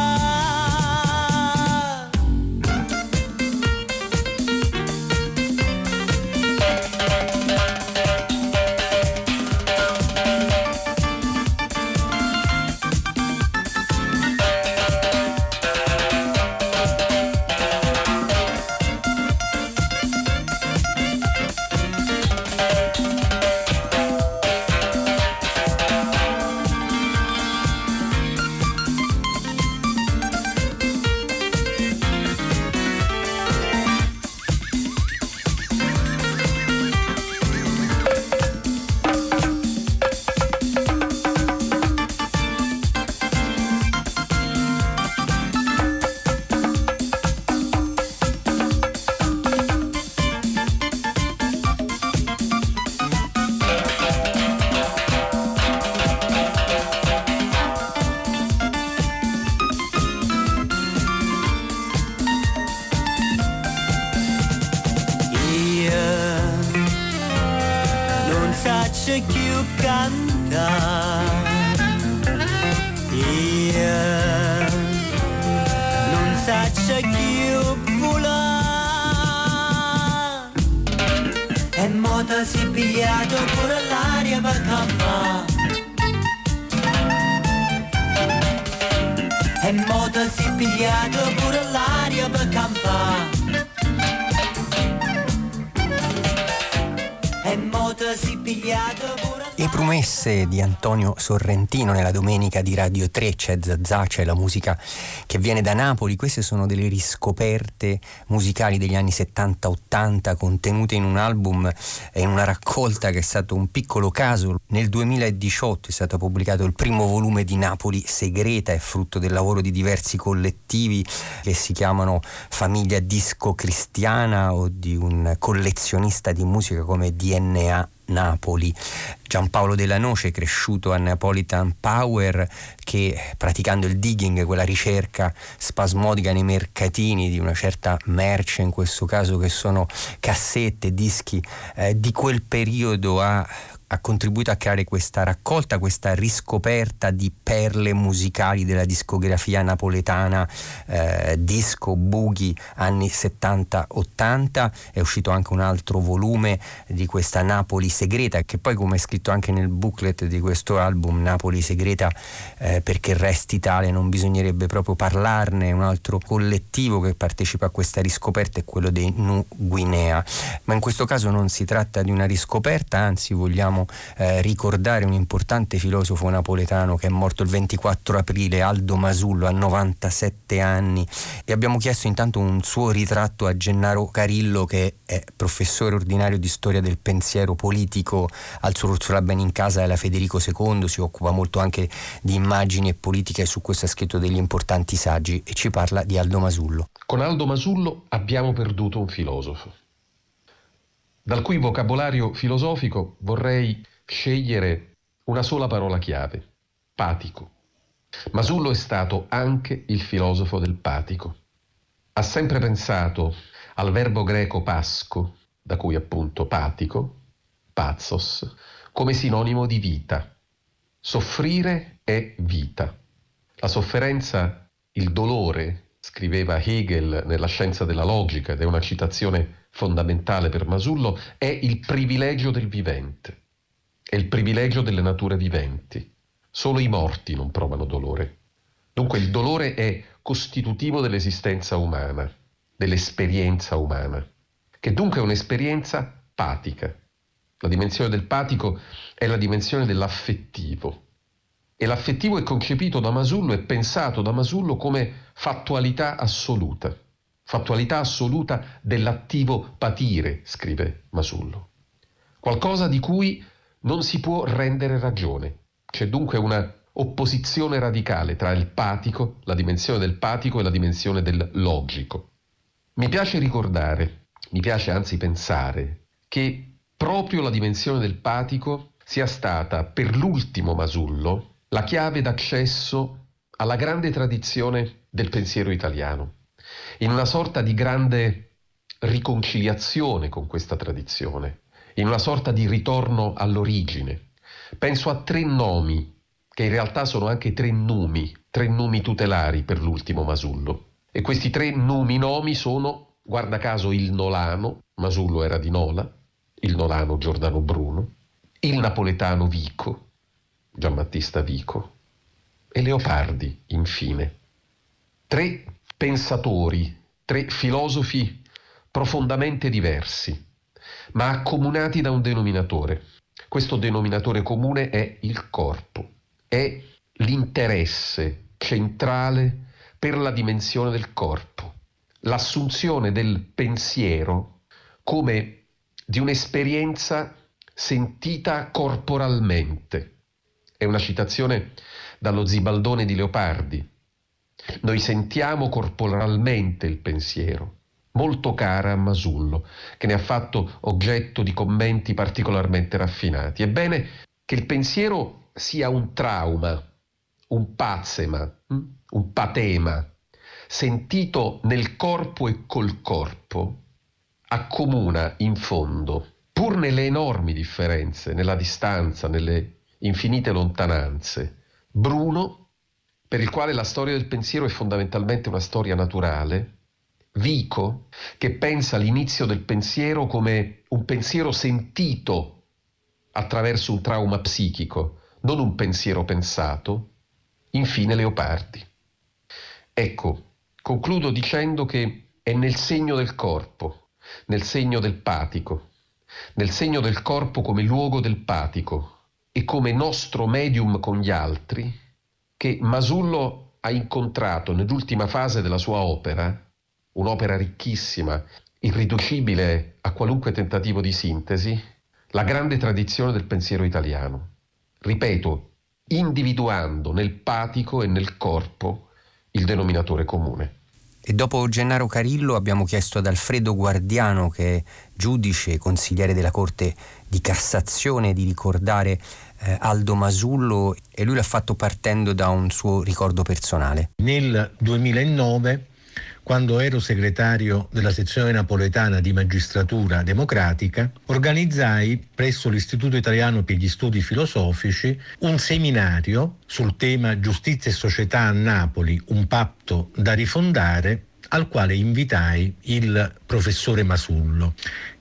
Antonio Sorrentino nella domenica di Radio 3 c'è Zazà, c'è la musica che viene da Napoli, queste sono delle riscoperte musicali degli anni 70-80 contenute in un album e in una raccolta che è stato un piccolo caso. Nel 2018 è stato pubblicato il primo volume di Napoli Segreta, è frutto del lavoro di diversi collettivi che si chiamano Famiglia Disco Cristiana o di un collezionista di musica come DNA Napoli. Giampaolo Della Noce, cresciuto a Napolitan Power, che praticando il digging, quella ricerca spasmodica nei mercatini di una certa merce, in questo caso che sono cassette, dischi eh, di quel periodo, ha ha contribuito a creare questa raccolta, questa riscoperta di perle musicali della discografia napoletana, eh, disco, boogie, anni 70-80. È uscito anche un altro volume di questa Napoli segreta, che poi come è scritto anche nel booklet di questo album, Napoli segreta, eh, perché resti tale non bisognerebbe proprio parlarne. Un altro collettivo che partecipa a questa riscoperta è quello dei Nu Guinea. Ma in questo caso non si tratta di una riscoperta, anzi vogliamo vogliamo eh, ricordare un importante filosofo napoletano che è morto il 24 aprile, Aldo Masullo, a 97 anni. E abbiamo chiesto intanto un suo ritratto a Gennaro Carillo che è professore ordinario di storia del pensiero politico al Sor Ursula Benincasa e alla Federico II, si occupa molto anche di immagini e politica e su questo ha scritto degli importanti saggi. E ci parla di Aldo Masullo. Con Aldo Masullo abbiamo perduto un filosofo dal cui vocabolario filosofico vorrei scegliere una sola parola chiave, patico. Masullo è stato anche il filosofo del patico. Ha sempre pensato al verbo greco pasco, da cui appunto patico, pazzos, come sinonimo di vita. Soffrire è vita. La sofferenza, il dolore, scriveva Hegel nella scienza della logica, ed è una citazione fondamentale per Masullo, è il privilegio del vivente, è il privilegio delle nature viventi. Solo i morti non provano dolore. Dunque il dolore è costitutivo dell'esistenza umana, dell'esperienza umana, che dunque è un'esperienza patica. La dimensione del patico è la dimensione dell'affettivo. E l'affettivo è concepito da Masullo e pensato da Masullo come fattualità assoluta, fattualità assoluta dell'attivo patire, scrive Masullo. Qualcosa di cui non si può rendere ragione. C'è dunque una opposizione radicale tra il patico, la dimensione del patico e la dimensione del logico. Mi piace ricordare, mi piace anzi pensare, che proprio la dimensione del patico sia stata per l'ultimo Masullo la chiave d'accesso alla grande tradizione del pensiero italiano, in una sorta di grande riconciliazione con questa tradizione, in una sorta di ritorno all'origine. Penso a tre nomi, che in realtà sono anche tre numi, tre numi tutelari per l'ultimo Masullo. E questi tre numi nomi sono, guarda caso, il Nolano, Masullo era di Nola, il Nolano Giordano Bruno, il napoletano Vico, Giambattista Vico, e Leopardi, infine. Tre pensatori, tre filosofi profondamente diversi, ma accomunati da un denominatore. Questo denominatore comune è il corpo, è l'interesse centrale per la dimensione del corpo, l'assunzione del pensiero come di un'esperienza sentita corporalmente è una citazione dallo Zibaldone di Leopardi. Noi sentiamo corporalmente il pensiero, molto cara a Masullo, che ne ha fatto oggetto di commenti particolarmente raffinati. Ebbene, che il pensiero sia un trauma, un pazzema, hm, un patema, sentito nel corpo e col corpo, accomuna in fondo, pur nelle enormi differenze, nella distanza, nelle infinite lontananze. Bruno, per il quale la storia del pensiero è fondamentalmente una storia naturale. Vico, che pensa l'inizio del pensiero come un pensiero sentito attraverso un trauma psichico, non un pensiero pensato. Infine Leopardi. Ecco, concludo dicendo che è nel segno del corpo, nel segno del patico, nel segno del corpo come luogo del patico, e come nostro medium con gli altri che Masullo ha incontrato nell'ultima fase della sua opera, un'opera ricchissima, irriducibile a qualunque tentativo di sintesi, la grande tradizione del pensiero italiano. Ripeto, individuando nel patico e nel corpo il denominatore comune. E dopo Gennaro Carillo abbiamo chiesto ad Alfredo Guardiano, che è giudice e consigliere della Corte di Cassazione, di ricordare eh, Aldo Masullo e lui l'ha fatto partendo da un suo ricordo personale. Nel 2009 quando ero segretario della sezione napoletana di magistratura democratica, organizzai presso l'Istituto Italiano per gli Studi Filosofici un seminario sul tema Giustizia e società a Napoli, un patto da rifondare, al quale invitai il professore Masullo,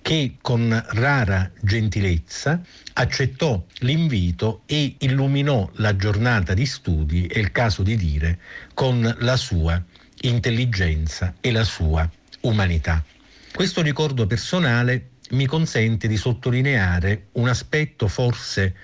che con rara gentilezza accettò l'invito e illuminò la giornata di studi, è il caso di dire, con la sua intelligenza e la sua umanità. Questo ricordo personale mi consente di sottolineare un aspetto forse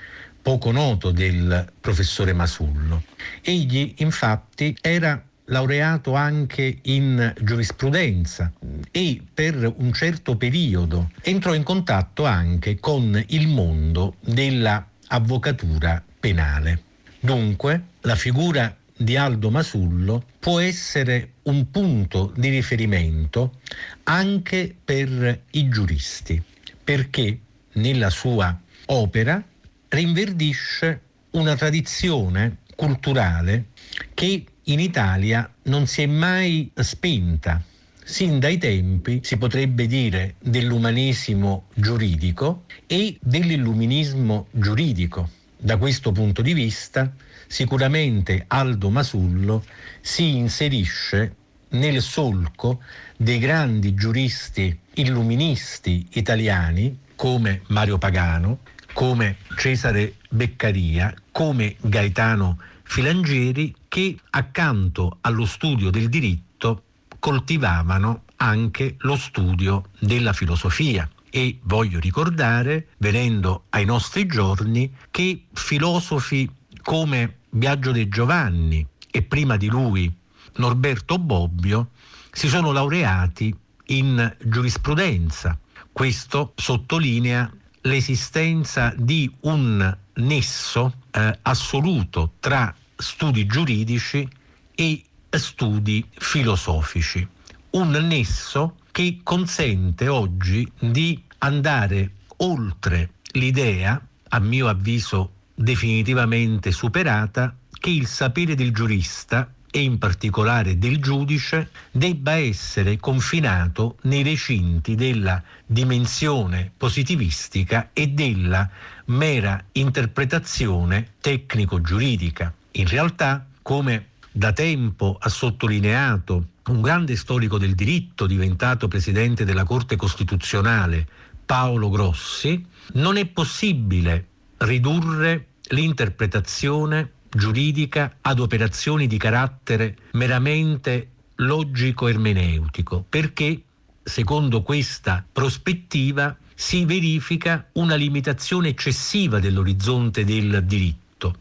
poco noto del professore Masullo. Egli infatti era laureato anche in giurisprudenza e per un certo periodo entrò in contatto anche con il mondo della avvocatura penale. Dunque, la figura di Aldo Masullo può essere un punto di riferimento anche per i giuristi, perché nella sua opera rinverdisce una tradizione culturale che in Italia non si è mai spenta. Sin dai tempi, si potrebbe dire, dell'umanesimo giuridico e dell'illuminismo giuridico. Da questo punto di vista, sicuramente Aldo Masullo si inserisce nel solco dei grandi giuristi illuministi italiani come Mario Pagano, come Cesare Beccaria, come Gaetano Filangieri che accanto allo studio del diritto coltivavano anche lo studio della filosofia. E voglio ricordare, venendo ai nostri giorni, che filosofi come Biagio De Giovanni e prima di lui Norberto Bobbio si sono laureati in giurisprudenza. Questo sottolinea l'esistenza di un nesso eh, assoluto tra studi giuridici e studi filosofici. Un nesso che consente oggi di andare oltre l'idea, a mio avviso definitivamente superata, che il sapere del giurista e in particolare del giudice debba essere confinato nei recinti della dimensione positivistica e della mera interpretazione tecnico-giuridica. In realtà, come da tempo ha sottolineato un grande storico del diritto diventato presidente della Corte Costituzionale, Paolo Grossi, non è possibile ridurre l'interpretazione giuridica ad operazioni di carattere meramente logico-ermeneutico, perché secondo questa prospettiva si verifica una limitazione eccessiva dell'orizzonte del diritto,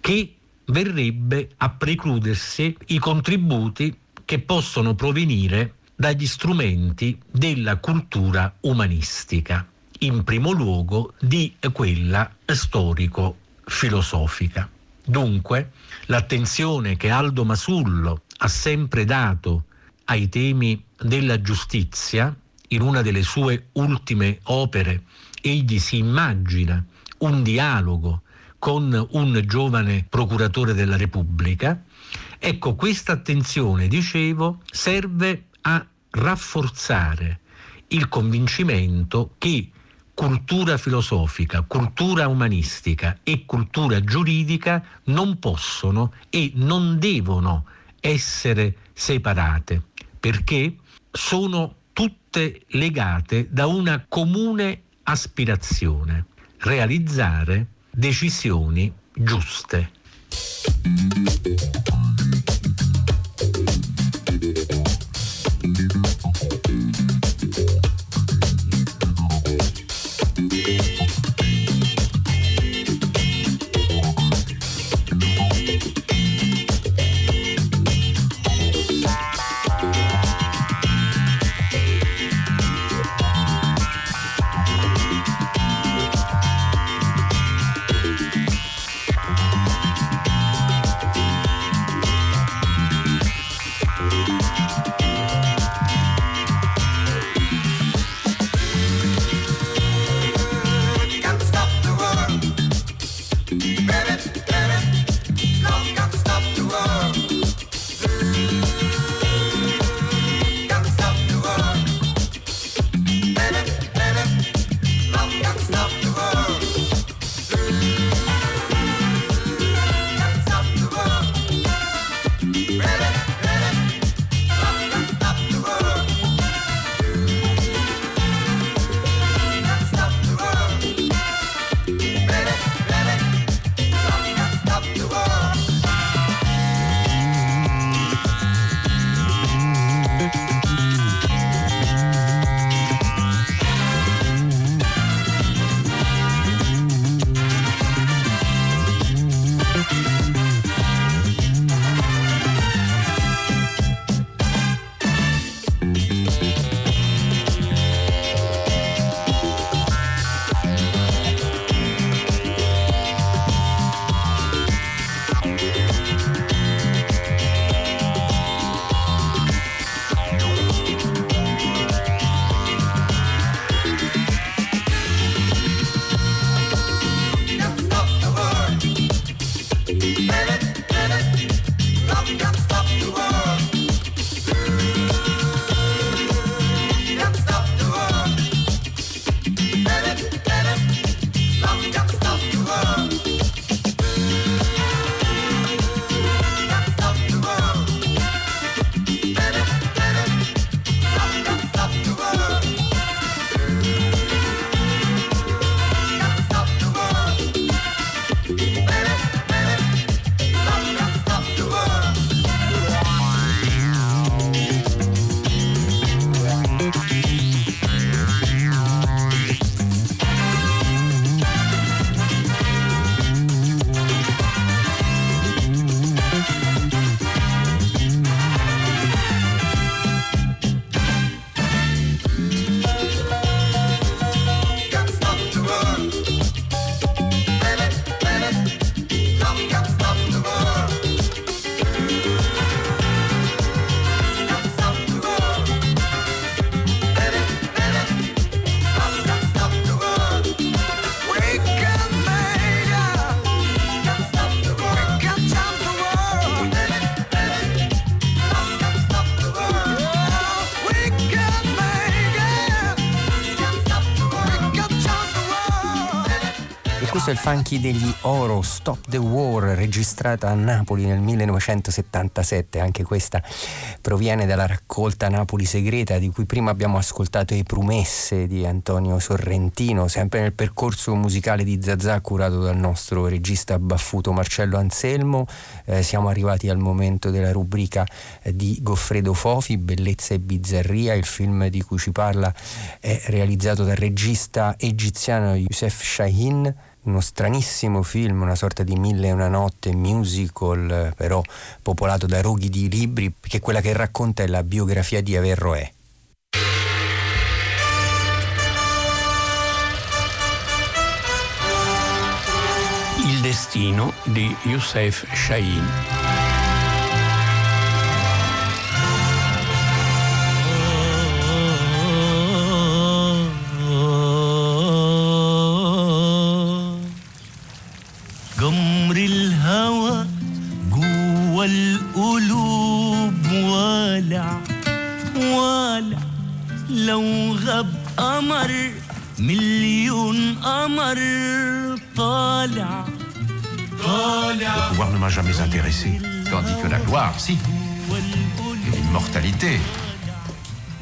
che verrebbe a precludersi i contributi che possono provenire dagli strumenti della cultura umanistica, in primo luogo di quella storico-filosofica. Dunque, l'attenzione che Aldo Masullo ha sempre dato ai temi della giustizia, in una delle sue ultime opere, egli si immagina un dialogo con un giovane procuratore della Repubblica. Ecco, questa attenzione, dicevo, serve a rafforzare il convincimento che cultura filosofica, cultura umanistica e cultura giuridica non possono e non devono essere separate, perché sono tutte legate da una comune aspirazione, realizzare decisioni giuste. Questo è il funky degli Oro, Stop the War, registrata a Napoli nel 1977. Anche questa proviene dalla raccolta Napoli Segreta, di cui prima abbiamo ascoltato i Promesse di Antonio Sorrentino, sempre nel percorso musicale di Zazà curato dal nostro regista baffuto Marcello Anselmo. Eh, siamo arrivati al momento della rubrica eh, di Goffredo Fofi, Bellezza e Bizzarria. Il film di cui ci parla è realizzato dal regista egiziano Youssef Shahin uno stranissimo film, una sorta di mille e una notte musical, però popolato da roghi di libri, che quella che racconta è la biografia di Averroè. Il destino di Youssef Shahin. Le pouvoir ne m'a jamais intéressé, tandis que la gloire, si. Et l'immortalité,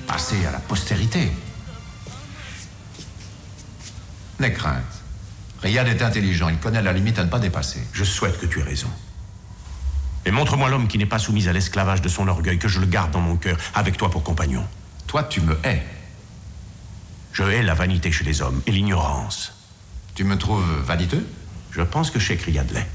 passer à la postérité. N'aie crainte. Rien n'est intelligent, il connaît la limite à ne pas dépasser. Je souhaite que tu aies raison. Et montre-moi l'homme qui n'est pas soumis à l'esclavage de son orgueil, que je le garde dans mon cœur, avec toi pour compagnon. Toi, tu me hais. Je hais la vanité chez les hommes et l'ignorance. Tu me trouves vaniteux? Je pense que Shakespeare l'est.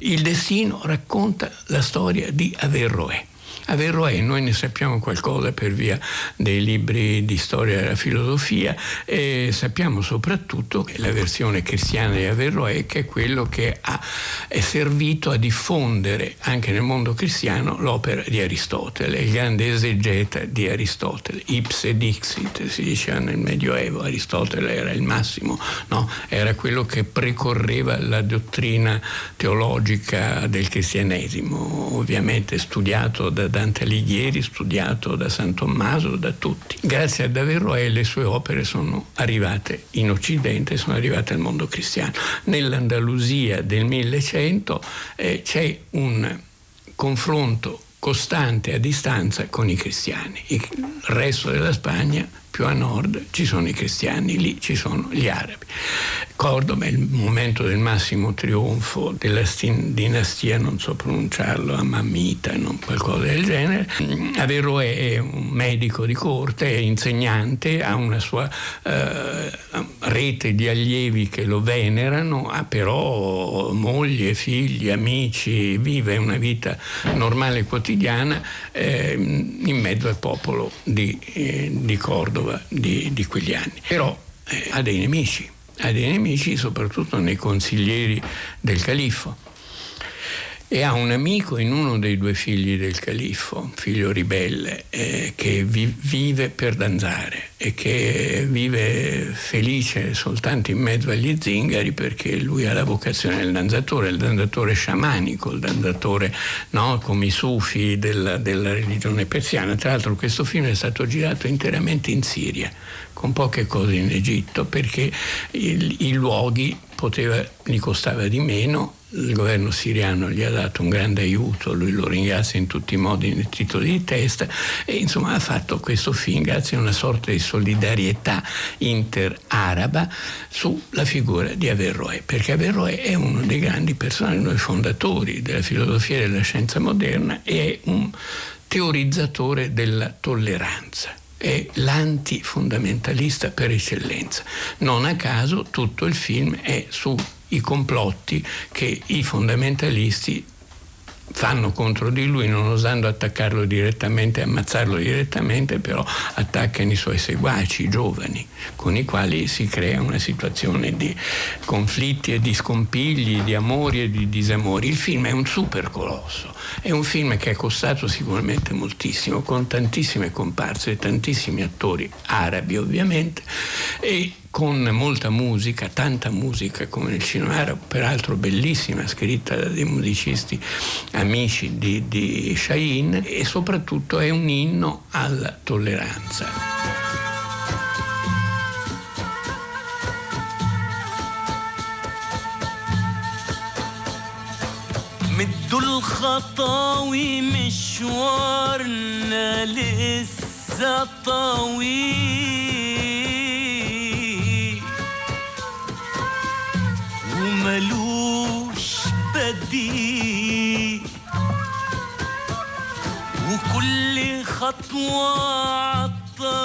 Il destino racconta la storia di Averroè. Averroè, noi ne sappiamo qualcosa per via dei libri di storia della filosofia e sappiamo soprattutto che la versione cristiana di Averroè che è quello che ha, è servito a diffondere anche nel mondo cristiano l'opera di Aristotele, il grande esegeta di Aristotele, ipse dixit si diceva nel Medioevo, Aristotele era il massimo, no? era quello che precorreva la dottrina teologica del cristianesimo, ovviamente studiato da Dante Alighieri, studiato da San Tommaso, da tutti. Grazie ad Averroè le sue opere sono arrivate in Occidente, sono arrivate al mondo cristiano. Nell'Andalusia del 1100 eh, c'è un confronto costante a distanza con i cristiani. Il resto della Spagna più a nord ci sono i cristiani, lì ci sono gli arabi. Cordoba è il momento del massimo trionfo della dinastia, non so pronunciarlo, Amamita, non qualcosa del genere. Averroè è un medico di corte, è insegnante, ha una sua eh, rete di allievi che lo venerano, ha però moglie, figli, amici, vive una vita normale e quotidiana eh, in mezzo al popolo di, eh, di Cordova Padova di, di quegli anni. Però eh, ha dei nemici, ha dei nemici soprattutto nei consiglieri del califfo e ha un amico in uno dei due figli del califfo, figlio ribelle, eh, che vi- vive per danzare e che vive felice soltanto in mezzo agli zingari perché lui ha la vocazione del danzatore, il danzatore sciamanico, il danzatore no, come i sufi della, della religione persiana. Tra l'altro questo film è stato girato interamente in Siria, con poche cose in Egitto, perché il, i luoghi poteva, gli costava di meno il governo siriano gli ha dato un grande aiuto, lui lo ringrazia in tutti i modi nel titolo di testa e insomma ha fatto questo film grazie a una sorta di solidarietà inter-araba sulla figura di Averroè, perché Averroè è uno dei grandi personaggi, uno dei fondatori della filosofia e della scienza moderna e è un teorizzatore della tolleranza è l'antifondamentalista per eccellenza. Non a caso tutto il film è su i complotti che i fondamentalisti fanno contro di lui non osando attaccarlo direttamente, ammazzarlo direttamente, però attaccano i suoi seguaci, i giovani, con i quali si crea una situazione di conflitti e di scompigli, di amori e di disamori. Il film è un super colosso, è un film che è costato sicuramente moltissimo, con tantissime comparse, tantissimi attori arabi ovviamente, e con molta musica, tanta musica come nel cinema arabo, peraltro bellissima, scritta da dei musicisti amici di, di Shahin e soprattutto è un inno alla tolleranza. مدوا الخطاوي مشوارنا لسه طويل. وملوش بديل. وكل خطوة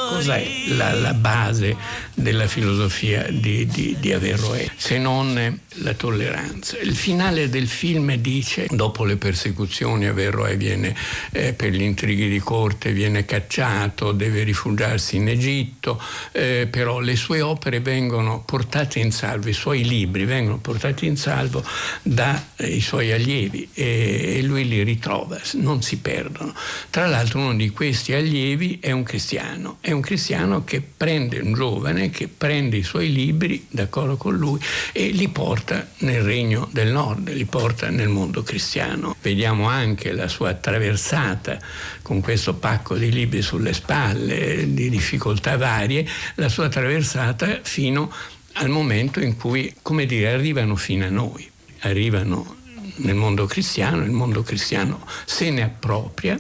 Cos'è la, la base della filosofia di, di, di Averroè, se non la tolleranza. Il finale del film dice, dopo le persecuzioni Averroè viene eh, per gli intrighi di corte, viene cacciato, deve rifugiarsi in Egitto, eh, però le sue opere vengono portate in salvo, i suoi libri vengono portati in salvo dai eh, suoi allievi e, e lui li ritrova, non si perdono. Tra l'altro uno di questi allievi è un cristiano, è un cristiano che prende un giovane, che prende i suoi libri d'accordo con lui e li porta nel regno del nord, li porta nel mondo cristiano. Vediamo anche la sua attraversata con questo pacco di libri sulle spalle, di difficoltà varie, la sua attraversata fino al momento in cui, come dire, arrivano fino a noi, arrivano nel mondo cristiano, il mondo cristiano se ne appropria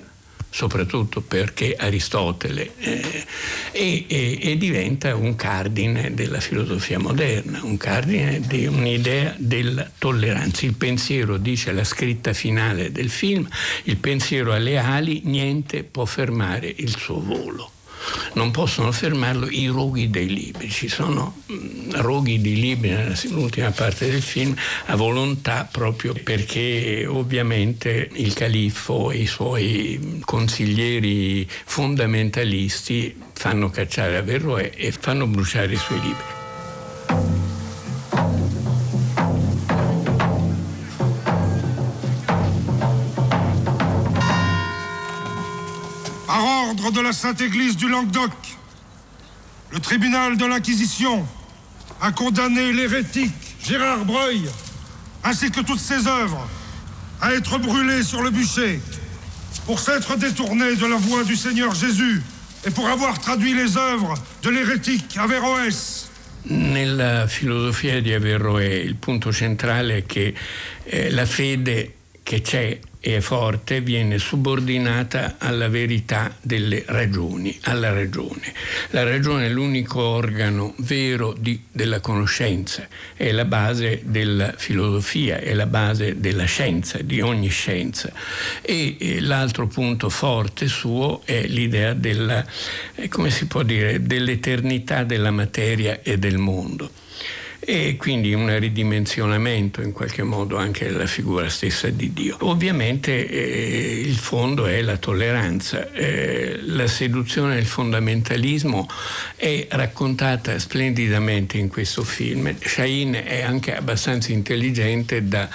soprattutto perché Aristotele eh, e, e, e, diventa un cardine della filosofia moderna, un cardine di un'idea della tolleranza. Il pensiero, dice la scritta finale del film, il pensiero alle ali, niente può fermare il suo volo non possono fermarlo i roghi dei libri. Ci sono mm, roghi di libri nell'ultima parte del film a volontà proprio perché ovviamente il califfo e i suoi consiglieri fondamentalisti fanno cacciare Averroè e fanno bruciare i suoi libri. De la Sainte Église du Languedoc, le tribunal de l'Inquisition a condamné l'hérétique Gérard Breuil, ainsi que toutes ses œuvres, à être brûlées sur le bûcher pour s'être détourné de la voie du Seigneur Jésus e pour avoir traduit les œuvres de l'hérétique Averroès. Nella filosofia di Averroè il punto centrale è che eh, la fede che c'è e forte viene subordinata alla verità delle ragioni, alla ragione. La ragione è l'unico organo vero di, della conoscenza, è la base della filosofia, è la base della scienza, di ogni scienza. E, e l'altro punto forte suo è l'idea della, eh, come si può dire, dell'eternità della materia e del mondo e quindi un ridimensionamento in qualche modo anche della figura stessa di Dio. Ovviamente eh, il fondo è la tolleranza, eh, la seduzione del fondamentalismo è raccontata splendidamente in questo film. Shahin è anche abbastanza intelligente da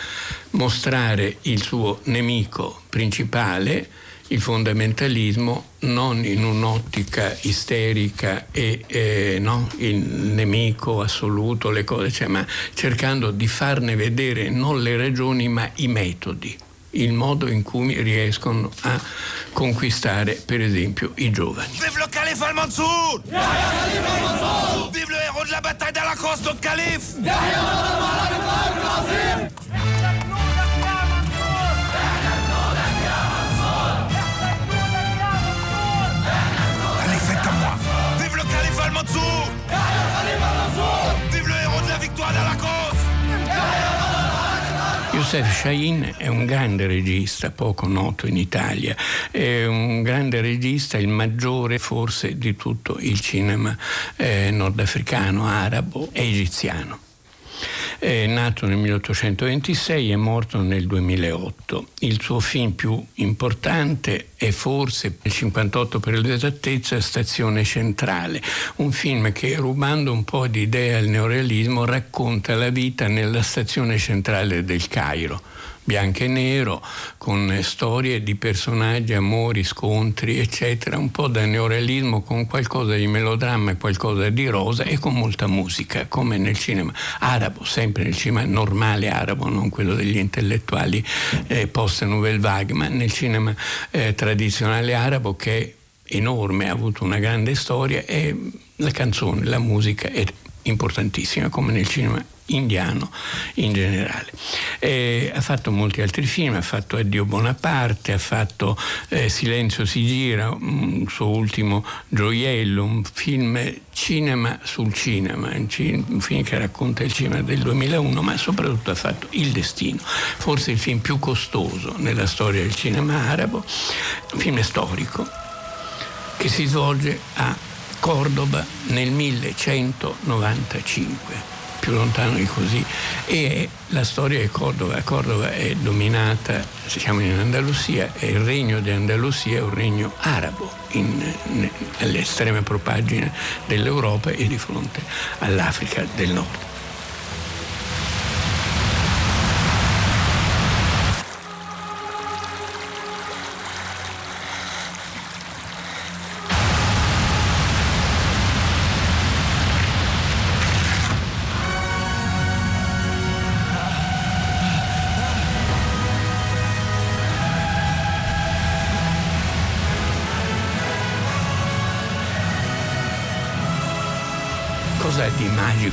mostrare il suo nemico principale il fondamentalismo non in un'ottica isterica e eh, no, il nemico assoluto, le cose, cioè, ma cercando di farne vedere non le ragioni ma i metodi, il modo in cui riescono a conquistare per esempio i giovani. Vive le calife al-Mansour! Vive le héros de la bataille de la crosse de calife! Youssef Shahin è un grande regista, poco noto in Italia, è un grande regista, il maggiore forse di tutto il cinema eh, nordafricano, arabo e egiziano. È nato nel 1826 e morto nel 2008. Il suo film più importante è forse nel 58 per l'esattezza Stazione Centrale, un film che rubando un po' di idee al neorealismo racconta la vita nella stazione centrale del Cairo bianco e nero, con storie di personaggi, amori, scontri, eccetera, un po' da neorealismo con qualcosa di melodramma e qualcosa di rosa e con molta musica, come nel cinema arabo, sempre nel cinema normale arabo, non quello degli intellettuali eh, post-Nouvelle Vague, ma nel cinema eh, tradizionale arabo che è enorme, ha avuto una grande storia e la canzone, la musica è importantissima come nel cinema indiano in generale. Eh, ha fatto molti altri film, ha fatto Addio Bonaparte, ha fatto eh, Silenzio si gira, un suo ultimo gioiello, un film cinema sul cinema, un, ci- un film che racconta il cinema del 2001, ma soprattutto ha fatto Il Destino, forse il film più costoso nella storia del cinema arabo, un film storico che si svolge a Cordoba nel 1195 più lontano di così e la storia di Cordova, Cordova è dominata, siamo in Andalusia e il regno di Andalusia è un regno arabo in, in, all'estrema propagine dell'Europa e di fronte all'Africa del Nord.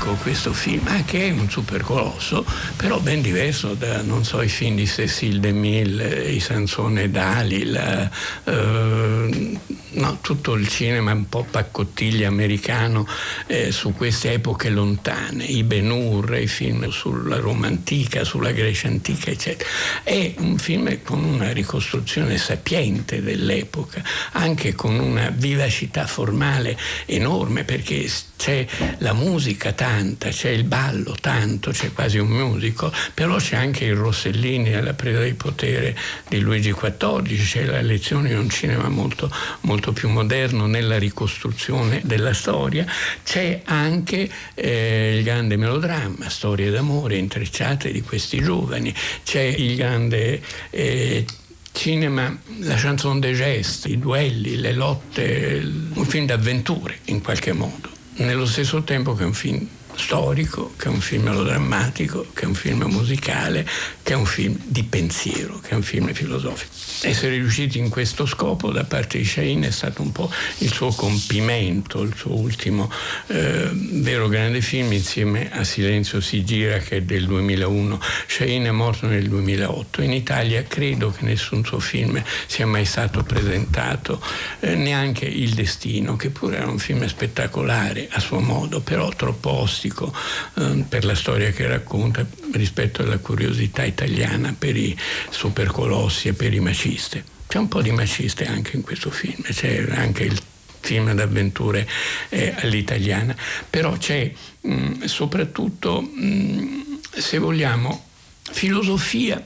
Magico questo film? Ah, che è un super colosso, però ben diverso da, non so, i film di Cecil DeMille, i Sansone Dalil, eh, no, tutto il cinema un po' paccottiglia americano eh, su queste epoche lontane, i Ben Hur, i film sulla Roma antica, sulla Grecia antica, eccetera. È un film con una ricostruzione sapiente dell'epoca, anche con una vivacità formale enorme, perché c'è la musica tanta, c'è il ballo tanto, c'è quasi un musico, però c'è anche il Rossellini alla presa di potere di Luigi XIV, c'è la lezione di un cinema molto, molto più moderno nella ricostruzione della storia, c'è anche eh, il grande melodramma, storie d'amore intrecciate di questi giovani, c'è il grande eh, cinema, la chanson de geste, i duelli, le lotte, un film d'avventure in qualche modo nello stesso tempo che un film storico, che è un film melodrammatico, che è un film musicale, che è un film di pensiero, che è un film filosofico. Essere riusciti in questo scopo da parte di Shahin è stato un po' il suo compimento, il suo ultimo eh, vero grande film insieme a Silenzio si gira che è del 2001. Shahin è morto nel 2008. In Italia credo che nessun suo film sia mai stato presentato, eh, neanche Il Destino, che pure era un film spettacolare a suo modo, però troppo ostico eh, per la storia che racconta rispetto alla curiosità italiana per i supercolossi e per i maciste. C'è un po' di maciste anche in questo film, c'è anche il film d'avventure eh, all'italiana, però c'è mh, soprattutto, mh, se vogliamo, filosofia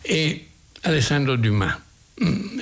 e Alessandro Dumas.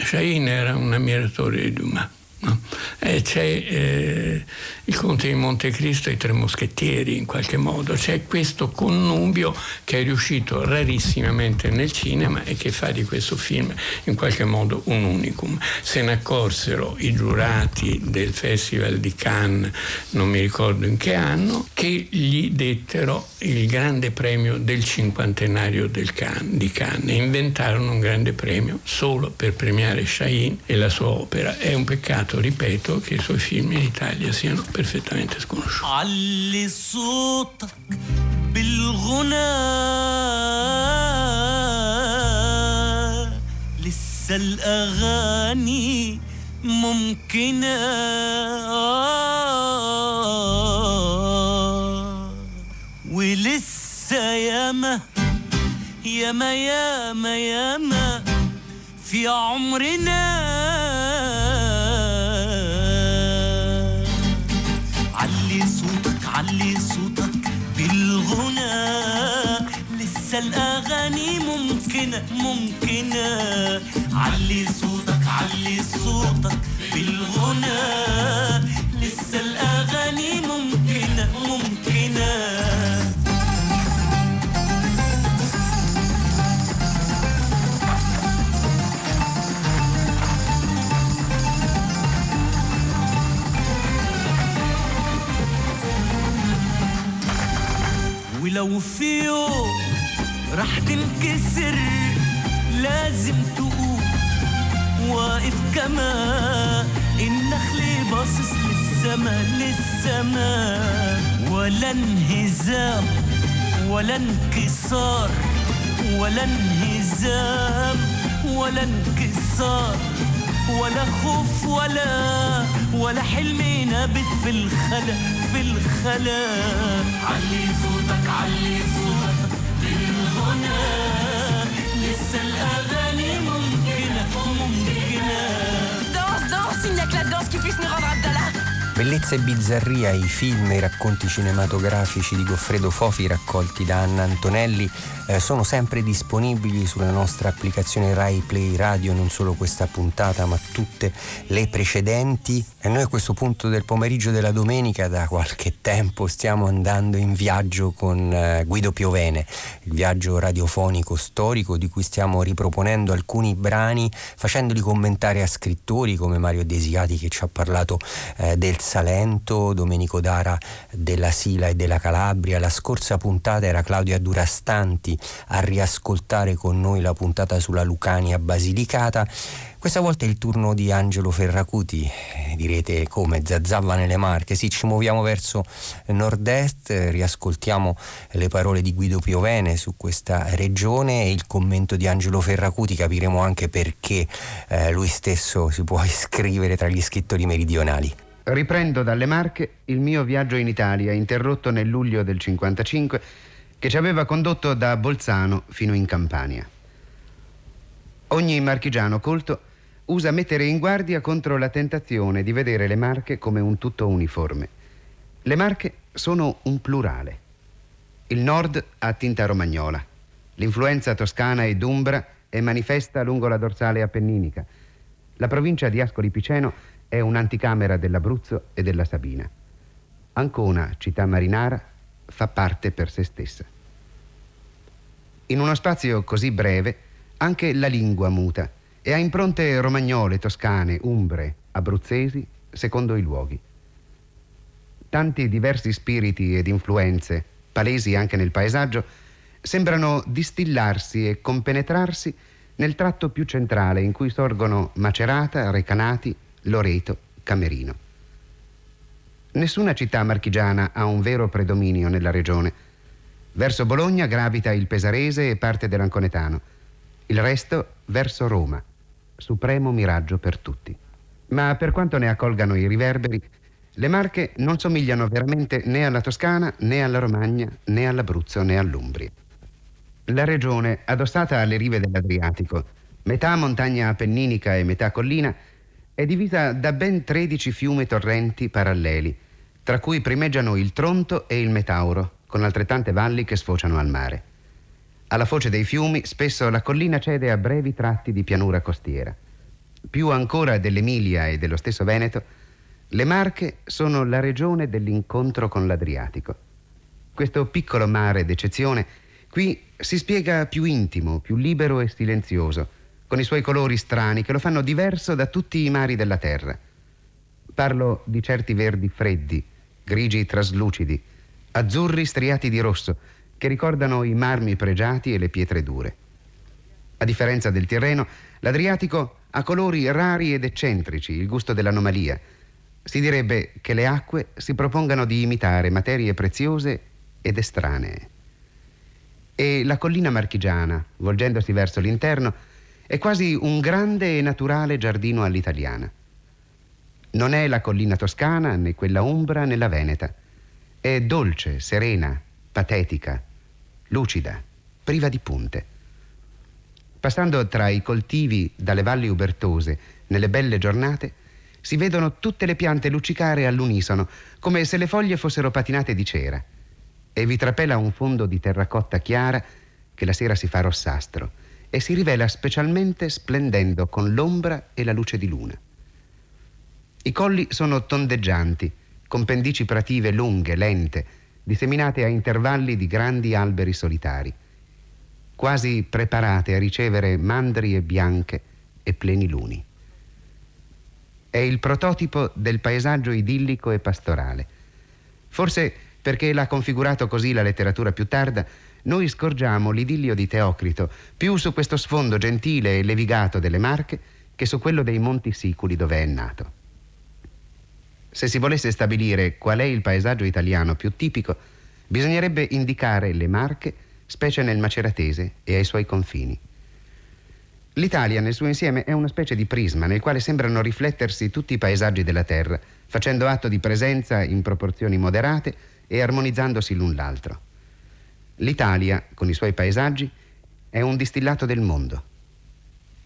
Shahin era un ammiratore di Dumas. No? Eh, c'è eh, il Conte di Montecristo e i Tre Moschettieri in qualche modo, c'è questo connubio che è riuscito rarissimamente nel cinema e che fa di questo film in qualche modo un unicum. Se ne accorsero i giurati del Festival di Cannes, non mi ricordo in che anno, che gli dettero il grande premio del cinquantenario del Cannes, di Cannes e inventarono un grande premio solo per premiare Shahin e la sua opera. È un peccato ripeto, che i suoi film in Italia siano perfettamente sconosciuti. علي صوتك بالغنى لسه الأغاني ممكنة ولسه ياما ياما ياما ياما في عمرنا الأغاني ممكنة ممكنة علي صوتك علي صوتك بالغنى. لسه الأغاني ممكنة ممكنة ولو في يوم راح تنكسر لازم تقوم. واقف كما النخل باصص للسما للسما. ولا انهزام ولا انكسار. ولا انهزام ولا انكسار. ولا خوف ولا ولا حلم نابت في الخلا في الخلا. علي صوتك علي صوتك. Danse, danse, il n'y a que la danse qui puisse nous rendre Abdallah. Bellezza e bizzarria, i film e i racconti cinematografici di Goffredo Fofi raccolti da Anna Antonelli eh, sono sempre disponibili sulla nostra applicazione Rai Play Radio, non solo questa puntata ma tutte le precedenti. E noi a questo punto del pomeriggio della domenica da qualche tempo stiamo andando in viaggio con eh, Guido Piovene, il viaggio radiofonico storico di cui stiamo riproponendo alcuni brani facendoli commentare a scrittori come Mario Desiati che ci ha parlato eh, del Salento, Domenico Dara della Sila e della Calabria. La scorsa puntata era Claudia Durastanti a riascoltare con noi la puntata sulla Lucania Basilicata. Questa volta è il turno di Angelo Ferracuti, Eh, direte come Zazzava nelle Marche. Sì, ci muoviamo verso nord-est, riascoltiamo le parole di Guido Piovene su questa regione e il commento di Angelo Ferracuti, capiremo anche perché eh, lui stesso si può iscrivere tra gli scrittori meridionali. Riprendo dalle Marche il mio viaggio in Italia, interrotto nel luglio del 55, che ci aveva condotto da Bolzano fino in Campania. Ogni marchigiano colto usa mettere in guardia contro la tentazione di vedere le Marche come un tutto uniforme. Le Marche sono un plurale. Il nord ha tinta romagnola. L'influenza toscana ed umbra è manifesta lungo la dorsale appenninica. La provincia di Ascoli Piceno è un'anticamera dell'Abruzzo e della Sabina. Ancona, città marinara, fa parte per se stessa. In uno spazio così breve, anche la lingua muta e ha impronte romagnole, toscane, umbre, abruzzesi, secondo i luoghi. Tanti diversi spiriti ed influenze, palesi anche nel paesaggio, sembrano distillarsi e compenetrarsi nel tratto più centrale in cui sorgono Macerata, Recanati, Loreto, Camerino. Nessuna città marchigiana ha un vero predominio nella regione. Verso Bologna gravita il Pesarese e parte dell'Anconetano. Il resto verso Roma, supremo miraggio per tutti. Ma per quanto ne accolgano i riverberi, le Marche non somigliano veramente né alla Toscana, né alla Romagna, né all'Abruzzo, né all'Umbria. La regione, addossata alle rive dell'Adriatico, metà montagna appenninica e metà collina, è divisa da ben 13 fiumi torrenti paralleli, tra cui primeggiano il Tronto e il Metauro, con altrettante valli che sfociano al mare. Alla foce dei fiumi spesso la collina cede a brevi tratti di pianura costiera. Più ancora dell'Emilia e dello stesso Veneto, le Marche sono la regione dell'incontro con l'Adriatico. Questo piccolo mare d'eccezione qui si spiega più intimo, più libero e silenzioso, con i suoi colori strani che lo fanno diverso da tutti i mari della terra. Parlo di certi verdi freddi, grigi traslucidi, azzurri striati di rosso, che ricordano i marmi pregiati e le pietre dure. A differenza del Tirreno, l'Adriatico ha colori rari ed eccentrici, il gusto dell'anomalia. Si direbbe che le acque si propongano di imitare materie preziose ed estranee. E la collina marchigiana, volgendosi verso l'interno, è quasi un grande e naturale giardino all'italiana. Non è la collina toscana, né quella umbra, né la veneta. È dolce, serena, patetica, lucida, priva di punte. Passando tra i coltivi dalle valli ubertose, nelle belle giornate, si vedono tutte le piante luccicare all'unisono, come se le foglie fossero patinate di cera, e vi trapela un fondo di terracotta chiara che la sera si fa rossastro e si rivela specialmente splendendo con l'ombra e la luce di luna. I colli sono tondeggianti, con pendici prative lunghe, lente, disseminate a intervalli di grandi alberi solitari, quasi preparate a ricevere mandrie bianche e pleniluni. È il prototipo del paesaggio idillico e pastorale. Forse perché l'ha configurato così la letteratura più tarda, noi scorgiamo l'idillio di Teocrito più su questo sfondo gentile e levigato delle Marche che su quello dei Monti Siculi dove è nato. Se si volesse stabilire qual è il paesaggio italiano più tipico, bisognerebbe indicare le Marche, specie nel Maceratese e ai suoi confini. L'Italia nel suo insieme è una specie di prisma nel quale sembrano riflettersi tutti i paesaggi della Terra, facendo atto di presenza in proporzioni moderate e armonizzandosi l'un l'altro. L'Italia, con i suoi paesaggi, è un distillato del mondo.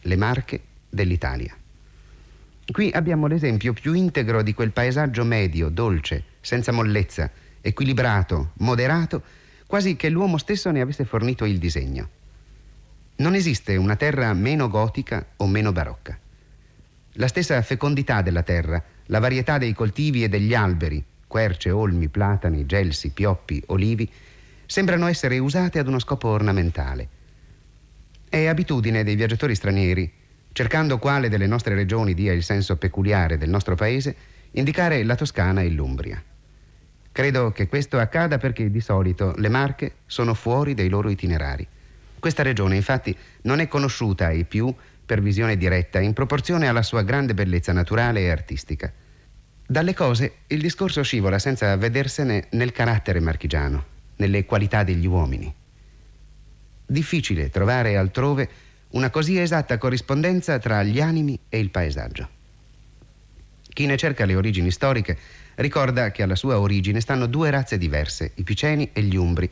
Le Marche dell'Italia. Qui abbiamo l'esempio più integro di quel paesaggio medio, dolce, senza mollezza, equilibrato, moderato, quasi che l'uomo stesso ne avesse fornito il disegno. Non esiste una terra meno gotica o meno barocca. La stessa fecondità della terra, la varietà dei coltivi e degli alberi, querce, olmi, platani, gelsi, pioppi, olivi, sembrano essere usate ad uno scopo ornamentale. È abitudine dei viaggiatori stranieri, cercando quale delle nostre regioni dia il senso peculiare del nostro paese, indicare la Toscana e l'Umbria. Credo che questo accada perché di solito le Marche sono fuori dei loro itinerari. Questa regione infatti non è conosciuta ai più per visione diretta in proporzione alla sua grande bellezza naturale e artistica. Dalle cose il discorso scivola senza vedersene nel carattere marchigiano, nelle qualità degli uomini. Difficile trovare altrove una così esatta corrispondenza tra gli animi e il paesaggio. Chi ne cerca le origini storiche ricorda che alla sua origine stanno due razze diverse, i Piceni e gli Umbri,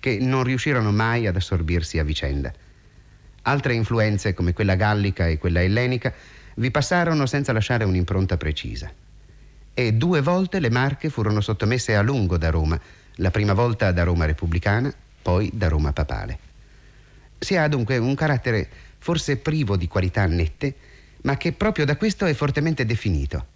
che non riuscirono mai ad assorbirsi a vicenda. Altre influenze, come quella gallica e quella ellenica, vi passarono senza lasciare un'impronta precisa. E due volte le Marche furono sottomesse a lungo da Roma, la prima volta da Roma repubblicana, poi da Roma papale. Si ha dunque un carattere forse privo di qualità nette, ma che proprio da questo è fortemente definito.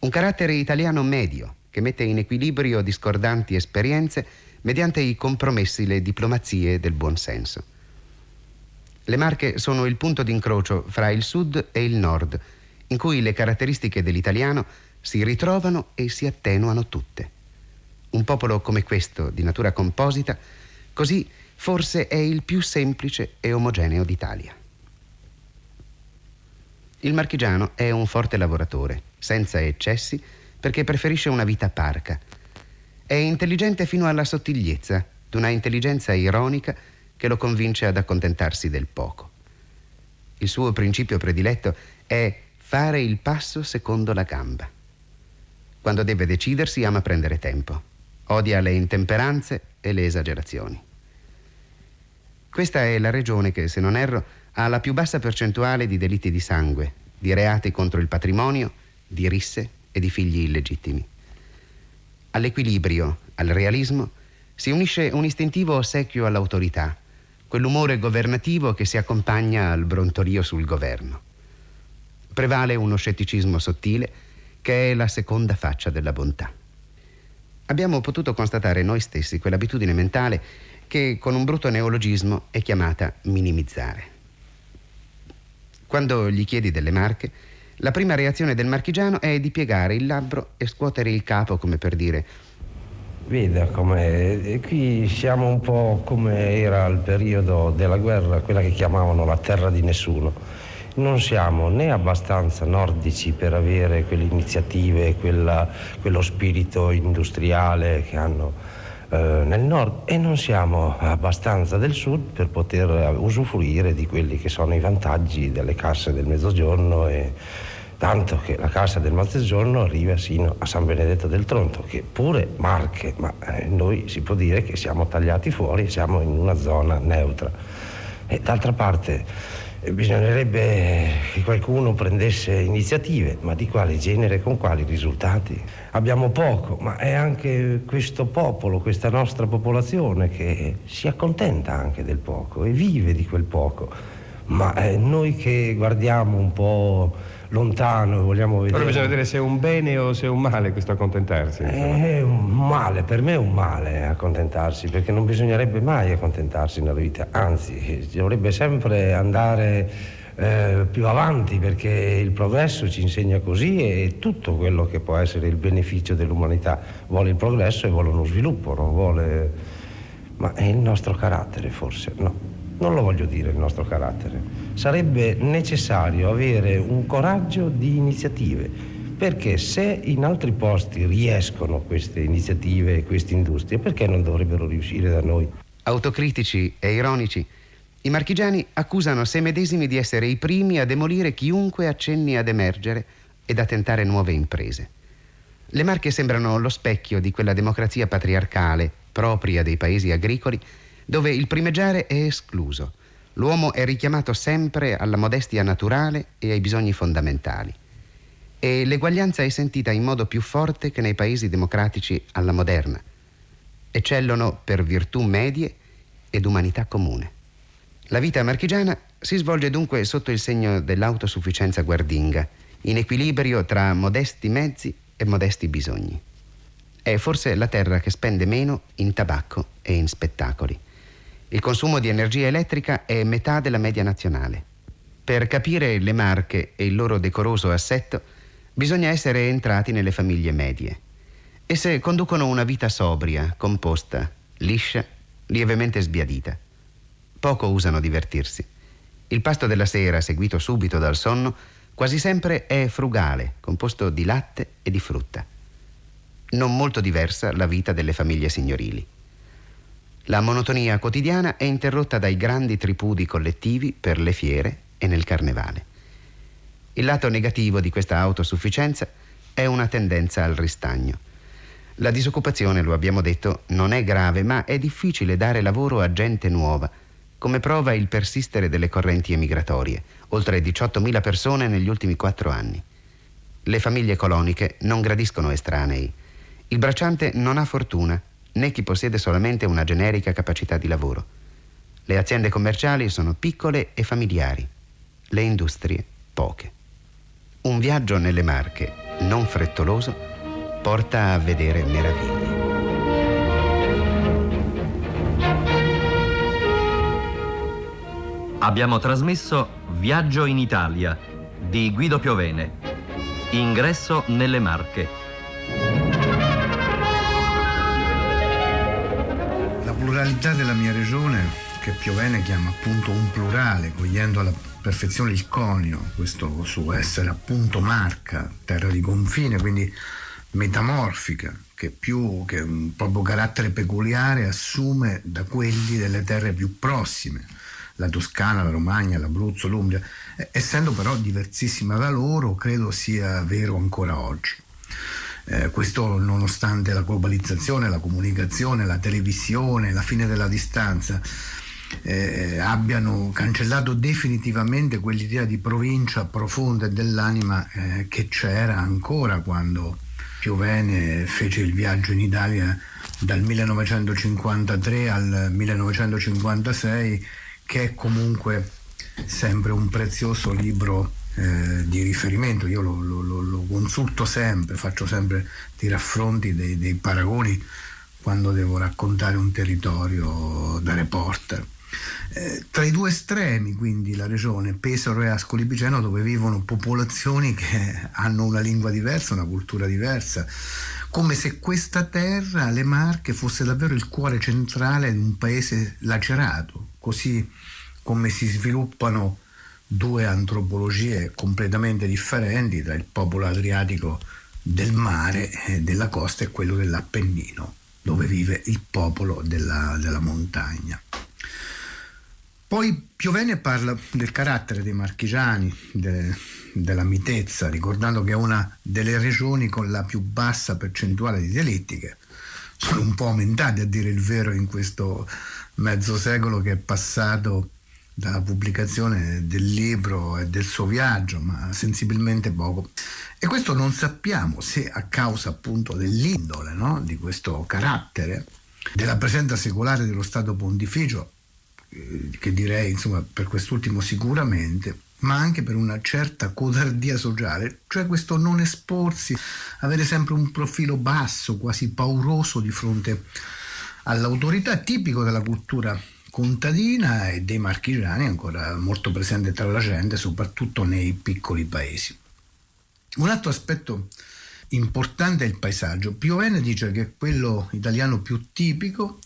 Un carattere italiano medio, che mette in equilibrio discordanti esperienze mediante i compromessi, le diplomazie del buon senso. Le Marche sono il punto d'incrocio fra il sud e il nord, in cui le caratteristiche dell'italiano si ritrovano e si attenuano tutte. Un popolo come questo, di natura composita, così forse è il più semplice e omogeneo d'Italia. Il marchigiano è un forte lavoratore, senza eccessi, perché preferisce una vita parca, è intelligente fino alla sottigliezza, d'una intelligenza ironica che lo convince ad accontentarsi del poco. Il suo principio prediletto è fare il passo secondo la gamba. Quando deve decidersi ama prendere tempo. Odia le intemperanze e le esagerazioni. Questa è la regione che, se non erro, ha la più bassa percentuale di delitti di sangue, di reati contro il patrimonio, di risse e di figli illegittimi. All'equilibrio, al realismo, si unisce un istintivo ossequio all'autorità, quell'umore governativo che si accompagna al brontolio sul governo. Prevale uno scetticismo sottile che è la seconda faccia della bontà. Abbiamo potuto constatare noi stessi quell'abitudine mentale che con un brutto neologismo è chiamata minimizzare. Quando gli chiedi delle marche, la prima reazione del marchigiano è di piegare il labbro e scuotere il capo come per dire Veda come qui siamo un po' come era il periodo della guerra, quella che chiamavano la terra di nessuno. Non siamo né abbastanza nordici per avere quelle iniziative, quella, quello spirito industriale che hanno eh, nel nord e non siamo abbastanza del sud per poter usufruire di quelli che sono i vantaggi delle casse del mezzogiorno e, tanto che la Cassa del Mezzogiorno arriva sino a San Benedetto del Tronto, che pure Marche, ma eh, noi si può dire che siamo tagliati fuori, siamo in una zona neutra. E d'altra parte bisognerebbe che qualcuno prendesse iniziative, ma di quale genere, con quali risultati? Abbiamo poco, ma è anche questo popolo, questa nostra popolazione che si accontenta anche del poco e vive di quel poco. Ma eh, noi che guardiamo un po' lontano, vogliamo vedere. Però bisogna vedere se è un bene o se è un male questo accontentarsi. È un male, per me è un male accontentarsi, perché non bisognerebbe mai accontentarsi nella vita, anzi, dovrebbe sempre andare eh, più avanti perché il progresso ci insegna così e tutto quello che può essere il beneficio dell'umanità vuole il progresso e vuole uno sviluppo, non vuole... Ma è il nostro carattere forse, no non lo voglio dire il nostro carattere. Sarebbe necessario avere un coraggio di iniziative, Perché se in altri posti riescono queste iniziative, queste industrie, perché non dovrebbero riuscire da noi? Autocritici e ironici, i marchigiani accusano se medesimi di essere i primi a demolire chiunque accenni ad emergere ed a tentare nuove imprese. Le Marche sembrano lo specchio di quella democrazia patriarcale, propria dei paesi agricoli, dove il primeggiare è escluso. L'uomo è richiamato sempre alla modestia naturale e ai bisogni fondamentali. E l'eguaglianza è sentita in modo più forte che nei paesi democratici alla moderna. Eccellono per virtù medie ed umanità comune. La vita marchigiana si svolge dunque sotto il segno dell'autosufficienza guardinga, in equilibrio tra modesti mezzi e modesti bisogni. È forse la terra che spende meno in tabacco e in spettacoli. Il consumo di energia elettrica è metà della media nazionale. Per capire le marche e il loro decoroso assetto bisogna essere entrati nelle famiglie medie. Esse conducono una vita sobria, composta, liscia, lievemente sbiadita. Poco usano divertirsi. Il pasto della sera, seguito subito dal sonno, quasi sempre è frugale, composto di latte e di frutta. Non molto diversa la vita delle famiglie signorili. La monotonia quotidiana è interrotta dai grandi tripudi collettivi per le fiere e nel carnevale. Il lato negativo di questa autosufficienza è una tendenza al ristagno. La disoccupazione, lo abbiamo detto, non è grave, ma è difficile dare lavoro a gente nuova, come prova il persistere delle correnti emigratorie, oltre 18.000 persone negli ultimi quattro anni. Le famiglie coloniche non gradiscono estranei. Il bracciante non ha fortuna, né chi possiede solamente una generica capacità di lavoro. Le aziende commerciali sono piccole e familiari, le industrie poche. Un viaggio nelle Marche, non frettoloso, porta a vedere meraviglie. Abbiamo trasmesso Viaggio in Italia di Guido Piovene. Ingresso nelle Marche. Pluralità della mia regione, che Piovene chiama appunto un plurale, cogliendo alla perfezione il conio, questo suo essere appunto marca, terra di confine, quindi metamorfica, che più che un proprio carattere peculiare assume da quelli delle terre più prossime la Toscana, la Romagna, l'Abruzzo, l'Umbria, essendo però diversissima da loro, credo sia vero ancora oggi. Eh, questo nonostante la globalizzazione, la comunicazione, la televisione, la fine della distanza eh, abbiano cancellato definitivamente quell'idea di provincia profonda dell'anima eh, che c'era ancora quando Piovene fece il viaggio in Italia dal 1953 al 1956 che è comunque sempre un prezioso libro eh, di riferimento. Io lo, lo, lo, consulto sempre, faccio sempre dei raffronti, dei, dei paragoni quando devo raccontare un territorio da reporter. Eh, tra i due estremi, quindi la regione Pesaro e Ascoli Piceno, dove vivono popolazioni che hanno una lingua diversa, una cultura diversa, come se questa terra, le Marche, fosse davvero il cuore centrale di un paese lacerato, così come si sviluppano due antropologie completamente differenti tra il popolo adriatico del mare e della costa e quello dell'Appennino, dove vive il popolo della, della montagna. Poi Piovene parla del carattere dei marchigiani, de, della mitezza, ricordando che è una delle regioni con la più bassa percentuale di delitti, sono un po' aumentati a dire il vero in questo mezzo secolo che è passato dalla pubblicazione del libro e del suo viaggio, ma sensibilmente poco. E questo non sappiamo se a causa appunto dell'indole no? di questo carattere, della presenza secolare dello Stato pontificio, eh, che direi insomma per quest'ultimo sicuramente, ma anche per una certa codardia sociale, cioè questo non esporsi, avere sempre un profilo basso, quasi pauroso di fronte all'autorità tipico della cultura contadina e dei marchigiani ancora molto presente tra la gente, soprattutto nei piccoli paesi. Un altro aspetto importante è il paesaggio. Piovene dice che è quello italiano più tipico,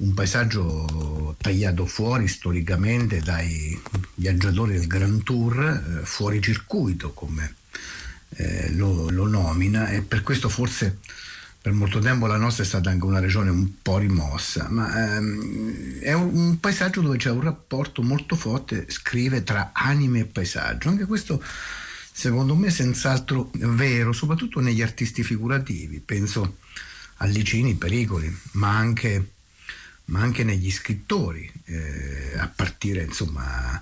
un paesaggio tagliato fuori storicamente dai viaggiatori del Grand Tour, eh, fuori circuito, come eh, lo, lo, nomina e per questo forse per molto tempo la nostra è stata anche una regione un po' rimossa, ma ehm, è un, un, paesaggio dove c'è un rapporto molto forte, scrive, tra anime e paesaggio. Anche questo secondo me è senz'altro vero, soprattutto negli artisti figurativi, penso a Licini, Pericoli, ma anche, ma anche negli scrittori, eh, a partire insomma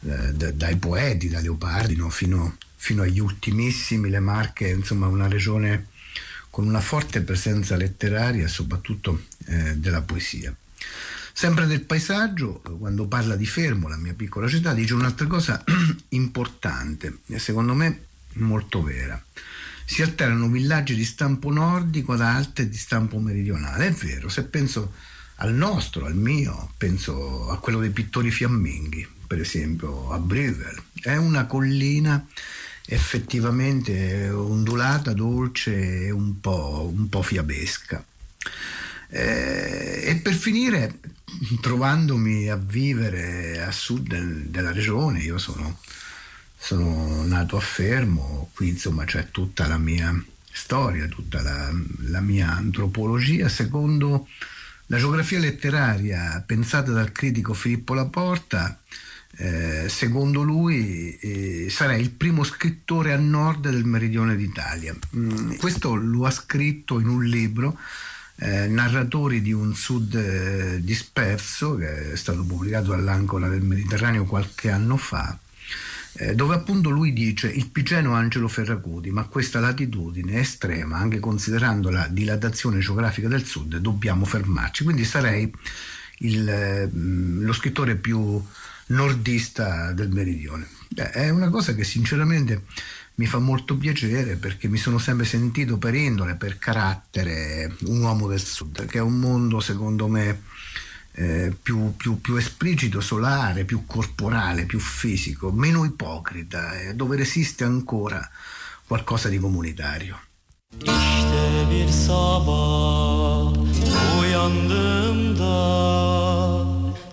eh, dai poeti, da Leopardi no? fino, fino, agli ultimissimi, le Marche, insomma una regione con una forte presenza letteraria e soprattutto eh, della poesia. Sempre del paesaggio, quando parla di Fermo, la mia piccola città, dice un'altra cosa importante e secondo me molto vera. Si alternano villaggi di stampo nordico ad altri di stampo meridionale. È vero, se penso al nostro, al mio, penso a quello dei pittori fiamminghi, per esempio a Bruegel. È una collina effettivamente ondulata, dolce e un po', un po fiabesca. Eh, e per finire, trovandomi a vivere a sud del, della regione, io sono, sono, nato a Fermo, qui insomma c'è tutta la mia storia, tutta la, la mia antropologia, secondo la geografia letteraria pensata dal critico Filippo Laporta, eh, secondo lui eh, sarei il primo scrittore a nord del meridione d'Italia. Mm, questo lo ha scritto in un libro, eh, Narratori di un sud eh, disperso, che è stato pubblicato all'Ancora del Mediterraneo qualche anno fa, eh, dove appunto lui dice il pigeno Angelo Ferracuti, ma questa latitudine estrema, anche considerando la dilatazione geografica del sud, dobbiamo fermarci. Quindi sarei il, mm, lo scrittore più nordista del meridione. È una cosa che sinceramente mi fa molto piacere perché mi sono sempre sentito per indole, per carattere, un uomo del sud, che è un mondo secondo me eh, più, più, più, esplicito, solare, più corporale, più fisico, meno ipocrita, eh, dove resiste ancora qualcosa di comunitario. İşte bir sabah uyandığımda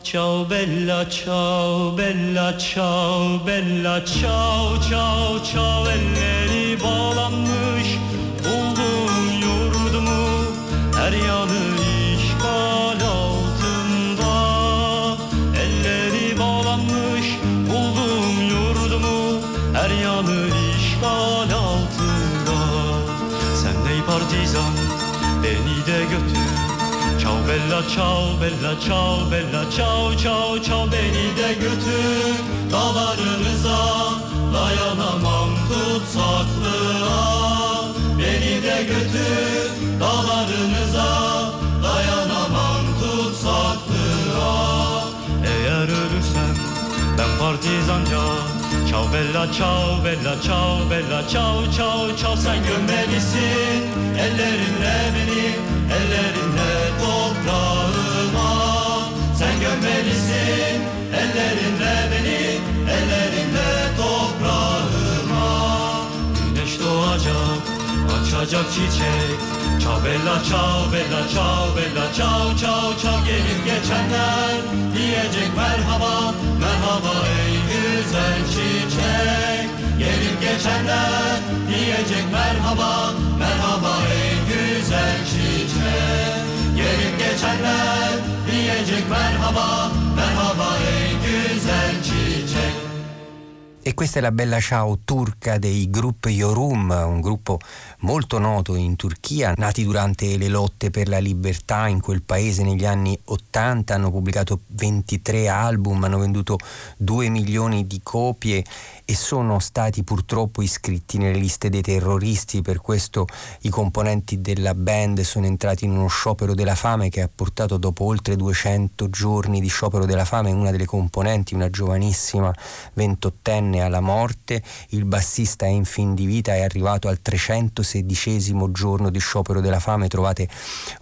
Ciao bella ciao bella ciao bella ciao ciao ciao elleri bağlanmış buldum yurdumu her yanı işgal altında. Elleri bağlanmış buldum yurdumu her yanı işgal altında. Sen ey partizan beni de götür bella ciao bella ciao bella ciao ciao ciao beni de götür dağlarınıza dayanamam tutsaklığa. Beni de götür dağlarınıza dayanamam tutsaklığa. Eğer ölürsem ben partizanca Ciao bella ciao bella ciao bella ciao ciao ciao sen gömmelisin ellerinle beni ellerinle toprağıma. Sen gömmelisin ellerinle beni ellerinle toprağıma. Güneş doğacak açacak çiçek. Ciao bella ciao bella ciao bella ciao ciao ciao gelip geçenler. Diyecek merhaba merhaba ey güzel çiçek. Gelip geçenler. Diyecek merhaba merhaba ey güzel çiçek. Gelip geçenler. Diyecek merhaba merhaba ey güzel çiçek E questa è la bella ciao turca dei Grupp Yorum, un gruppo molto noto in Turchia, nati durante le lotte per la libertà in quel paese negli anni 80, hanno pubblicato 23 album, hanno venduto 2 milioni di copie e sono stati purtroppo iscritti nelle liste dei terroristi, per questo i componenti della band sono entrati in uno sciopero della fame che ha portato dopo oltre 200 giorni di sciopero della fame una delle componenti, una giovanissima ventottenne alla morte, il bassista è in fin di vita, è arrivato al 316 giorno di sciopero della fame, trovate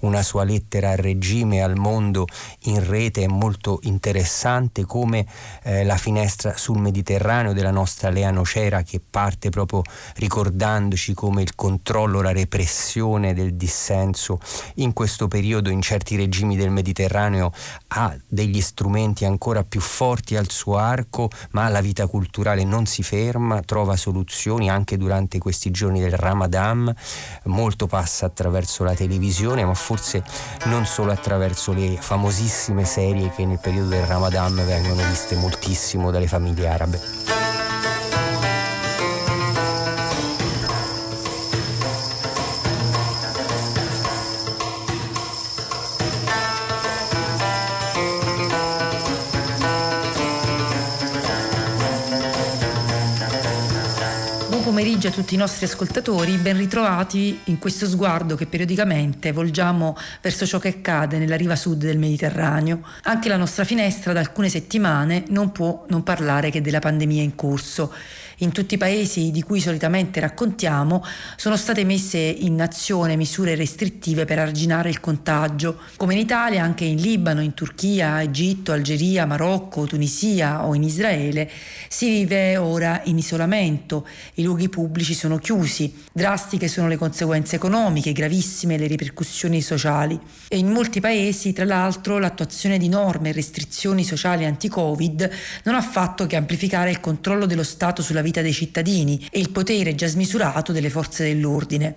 una sua lettera al regime, al mondo in rete, è molto interessante come eh, la finestra sul Mediterraneo della nostra Lea Nocera che parte proprio ricordandoci come il controllo, la repressione del dissenso in questo periodo in certi regimi del Mediterraneo ha degli strumenti ancora più forti al suo arco, ma la vita culturale non si ferma, trova soluzioni anche durante questi giorni del Ramadan, molto passa attraverso la televisione, ma forse non solo attraverso le famosissime serie che nel periodo del Ramadan vengono viste moltissimo dalle famiglie arabe. Pomeriggio a tutti i nostri ascoltatori, ben ritrovati in questo sguardo che periodicamente volgiamo verso ciò che accade nella riva sud del Mediterraneo. Anche la nostra finestra da alcune settimane non può non parlare che della pandemia in corso in tutti i paesi di cui solitamente raccontiamo sono state messe in azione misure restrittive per arginare il contagio. Come in Italia, anche in Libano, in Turchia, Egitto, Algeria, Marocco, Tunisia o in Israele si vive ora in isolamento, i luoghi pubblici sono chiusi, drastiche sono le conseguenze economiche, gravissime le ripercussioni sociali. E in molti paesi, tra l'altro, l'attuazione di norme e restrizioni sociali anti-Covid non ha fatto che amplificare il controllo dello Stato sulla vita dei cittadini e il potere già smisurato delle forze dell'ordine.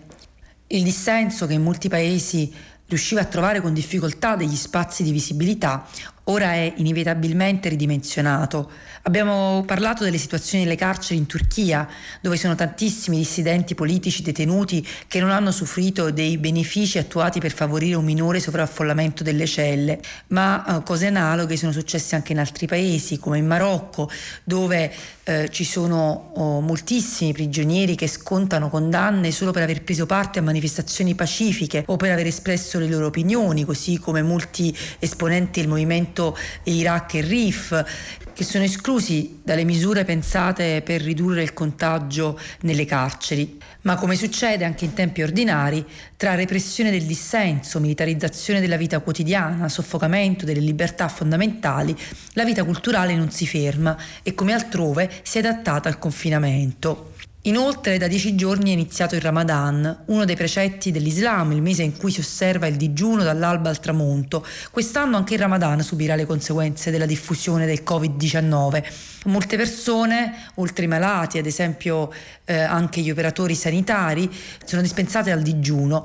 Il dissenso che in molti paesi riusciva a trovare con difficoltà degli spazi di visibilità ora è inevitabilmente ridimensionato. Abbiamo parlato delle situazioni nelle carceri in Turchia, dove sono tantissimi dissidenti politici detenuti che non hanno usufruito dei benefici attuati per favorire un minore sovraffollamento delle celle, ma eh, cose analoghe sono successe anche in altri paesi, come in Marocco, dove eh, ci sono oh, moltissimi prigionieri che scontano condanne solo per aver preso parte a manifestazioni pacifiche o per aver espresso le loro opinioni, così come molti esponenti del movimento movimento Iraq e RIF, che sono esclusi dalle misure pensate per ridurre il contagio nelle carceri. Ma come succede anche in tempi ordinari, tra repressione del dissenso, militarizzazione della vita quotidiana, soffocamento delle libertà fondamentali, la vita culturale non si ferma e come altrove si è adattata al confinamento. Inoltre da dieci giorni è iniziato il Ramadan, uno dei precetti dell'Islam, il mese in cui si osserva il digiuno dall'alba al tramonto. Quest'anno anche il Ramadan subirà le conseguenze della diffusione del Covid-19. Molte persone, oltre i malati, ad esempio eh, anche gli operatori sanitari, sono dispensate al digiuno,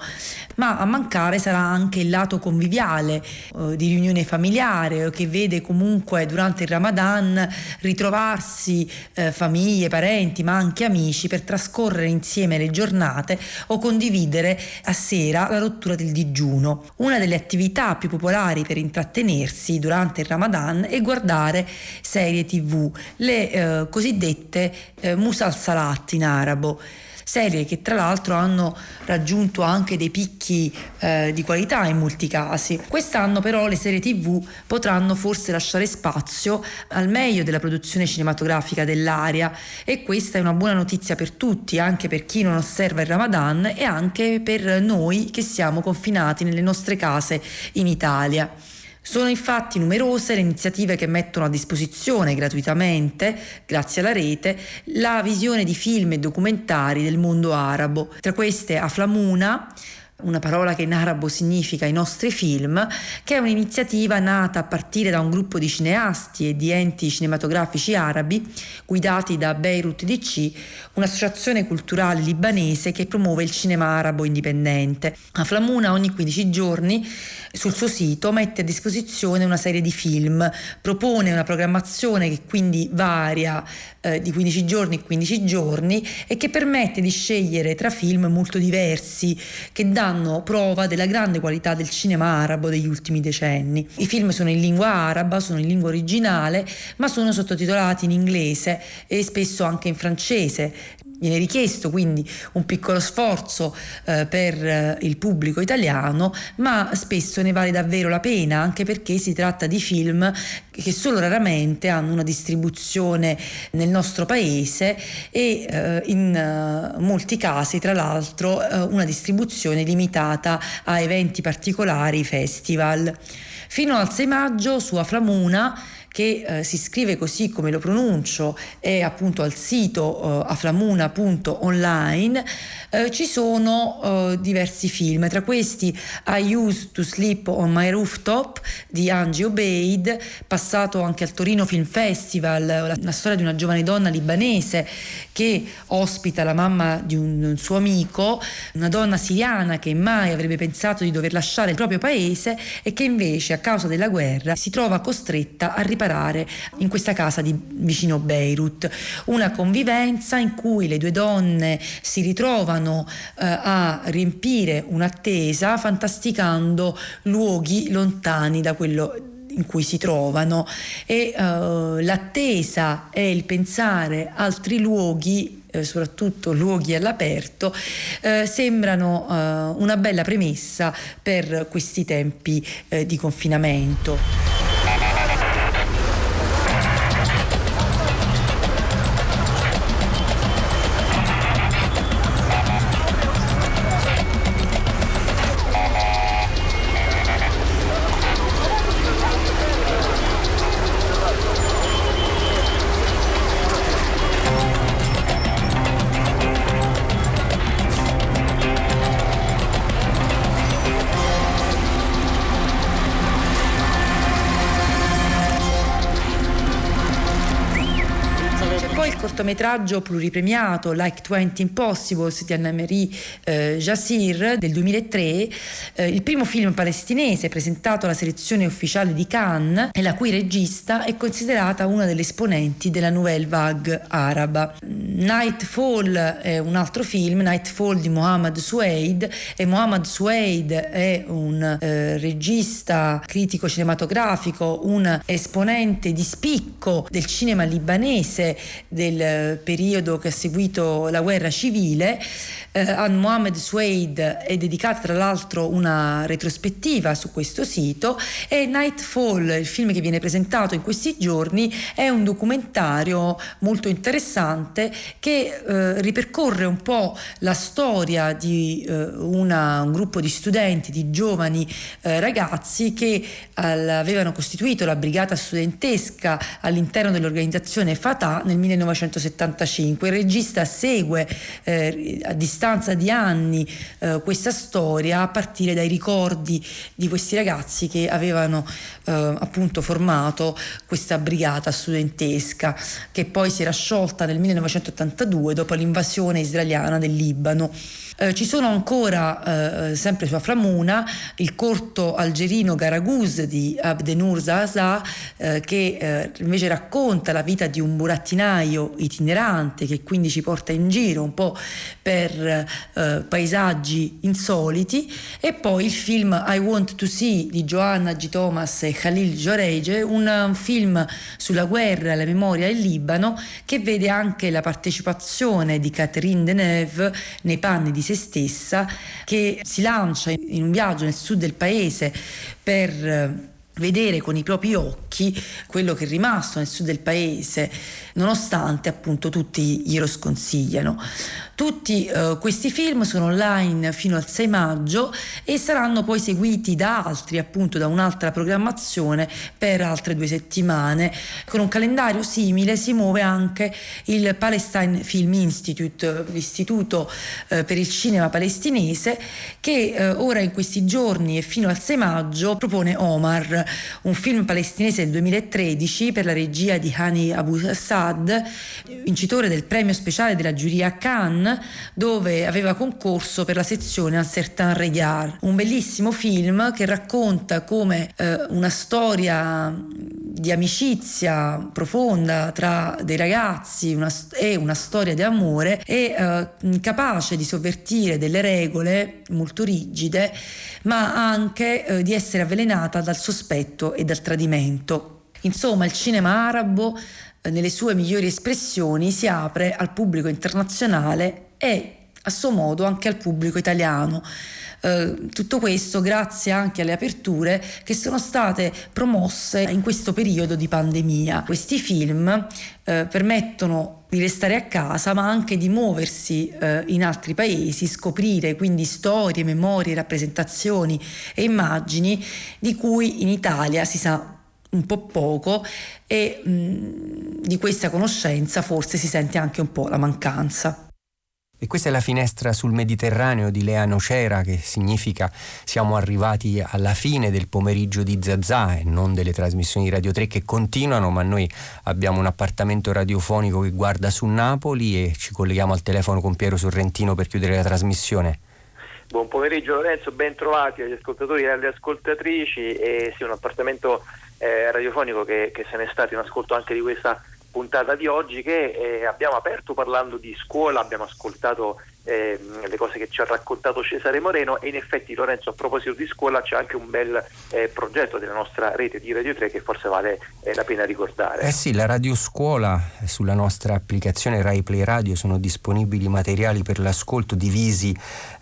ma a mancare sarà anche il lato conviviale eh, di riunione familiare che vede comunque durante il Ramadan ritrovarsi eh, famiglie, parenti, ma anche amici per trascorrere insieme le giornate o condividere a sera la rottura del digiuno. Una delle attività più popolari per intrattenersi durante il Ramadan è guardare serie tv, le eh, cosiddette eh, musal salat in arabo serie che tra l'altro hanno raggiunto anche dei picchi eh, di qualità in molti casi. Quest'anno però le serie tv potranno forse lasciare spazio al meglio della produzione cinematografica dell'area e questa è una buona notizia per tutti, anche per chi non osserva il Ramadan e anche per noi che siamo confinati nelle nostre case in Italia. Sono infatti numerose le iniziative che mettono a disposizione gratuitamente, grazie alla rete, la visione di film e documentari del mondo arabo. Tra queste Aflamuna, una parola che in arabo significa i nostri film, che è un'iniziativa nata a partire da un gruppo di cineasti e di enti cinematografici arabi guidati da Beirut DC, un'associazione culturale libanese che promuove il cinema arabo indipendente. A Flamuna ogni 15 giorni sul suo sito mette a disposizione una serie di film, propone una programmazione che quindi varia eh, di 15 giorni in 15 giorni e che permette di scegliere tra film molto diversi che danno prova della grande qualità del cinema arabo degli ultimi decenni. I film sono in lingua araba, sono in lingua originale, ma sono sottotitolati in inglese e spesso anche in francese viene richiesto quindi un piccolo sforzo eh, per eh, il pubblico italiano, ma spesso ne vale davvero la pena, anche perché si tratta di film che solo raramente hanno una distribuzione nel nostro paese e eh, in uh, molti casi, tra l'altro, uh, una distribuzione limitata a eventi particolari, festival. Fino al 6 maggio su Aflamuna che eh, si scrive così come lo pronuncio, è appunto al sito eh, aflamuna.online, eh, ci sono eh, diversi film, tra questi I Used to Sleep on My Rooftop di Angie Obeid, passato anche al Torino Film Festival, la, la storia di una giovane donna libanese che ospita la mamma di un, un suo amico, una donna siriana che mai avrebbe pensato di dover lasciare il proprio paese e che invece a causa della guerra si trova costretta a riparare in questa casa di vicino Beirut. Una convivenza in cui le due donne si ritrovano eh, a riempire un'attesa fantasticando luoghi lontani da quello in cui si trovano e uh, l'attesa e il pensare altri luoghi eh, soprattutto luoghi all'aperto, eh, sembrano eh, una bella premessa per questi tempi eh, di confinamento. Cortometraggio pluripremiato Like 20 Impossibles di Anna-Marie eh, Jassir del 2003, eh, il primo film palestinese presentato alla selezione ufficiale di Cannes e la cui regista è considerata una delle esponenti della Nouvelle Vague araba. Nightfall è un altro film, Nightfall di Mohammad Suaid e Mohammad Suaid è un eh, regista critico cinematografico, un esponente di spicco del cinema libanese del periodo che ha seguito la guerra civile. Eh, a Mohamed Suaid è dedicata tra l'altro una retrospettiva su questo sito e Nightfall, il film che viene presentato in questi giorni, è un documentario molto interessante che eh, ripercorre un po' la storia di eh, una, un gruppo di studenti, di giovani eh, ragazzi che avevano costituito la brigata studentesca all'interno dell'organizzazione Fatah nel 1970 1975. Il regista segue eh, a distanza di anni eh, questa storia a partire dai ricordi di questi ragazzi che avevano eh, appunto formato questa brigata studentesca che poi si era sciolta nel 1982 dopo l'invasione israeliana del Libano. Eh, ci sono ancora, eh, sempre su Aframuna, il corto algerino Garaguz di Abdenur Zaza, eh, che eh, invece racconta la vita di un burattinaio itinerante che quindi ci porta in giro un po' per eh, paesaggi insoliti, e poi il film I Want to See di Joanna G. Thomas e Khalil Joreige, un, un film sulla guerra e la memoria in Libano che vede anche la partecipazione di Catherine Deneuve nei panni di se stessa che si lancia in un viaggio nel sud del paese per eh, vedere con i propri occhi quello che è rimasto nel sud del paese, nonostante appunto tutti glielo sconsigliano. Tutti eh, questi film sono online fino al 6 maggio e saranno poi seguiti da altri, appunto da un'altra programmazione per altre due settimane. Con un calendario simile si muove anche il Palestine Film Institute, l'istituto eh, per il cinema palestinese, che eh, ora in questi giorni e fino al 6 maggio propone Omar, un film palestinese del 2013 per la regia di Hani Abu Assad, vincitore del premio speciale della giuria Cannes dove aveva concorso per la sezione Un certain regard, un bellissimo film che racconta come eh, una storia di amicizia profonda tra dei ragazzi una, e una storia di amore è eh, capace di sovvertire delle regole molto rigide ma anche eh, di essere avvelenata dal sospetto e dal tradimento. Insomma, il cinema arabo nelle sue migliori espressioni si apre al pubblico internazionale e a suo modo anche al pubblico italiano. Eh, tutto questo grazie anche alle aperture che sono state promosse in questo periodo di pandemia. Questi film eh, permettono di restare a casa ma anche di muoversi eh, in altri paesi, scoprire quindi storie, memorie, rappresentazioni e immagini di cui in Italia si sa un po' poco e mh, di questa conoscenza forse si sente anche un po' la mancanza. E questa è la finestra sul Mediterraneo di Lea Nocera, che significa siamo arrivati alla fine del pomeriggio di Zazà e non delle trasmissioni di Radio 3 che continuano, ma noi abbiamo un appartamento radiofonico che guarda su Napoli e ci colleghiamo al telefono con Piero Sorrentino per chiudere la trasmissione. Buon pomeriggio Lorenzo, ben trovati agli ascoltatori e alle ascoltatrici. E sì, un appartamento eh, radiofonico che, che se ne è stato in ascolto anche di questa puntata di oggi che eh, abbiamo aperto parlando di scuola, abbiamo ascoltato eh, le cose che ci ha raccontato Cesare Moreno e in effetti Lorenzo a proposito di scuola c'è anche un bel eh, progetto della nostra rete di Radio 3 che forse vale eh, la pena ricordare. Eh sì, la Radio Scuola sulla nostra applicazione Rai Play Radio sono disponibili materiali per l'ascolto divisi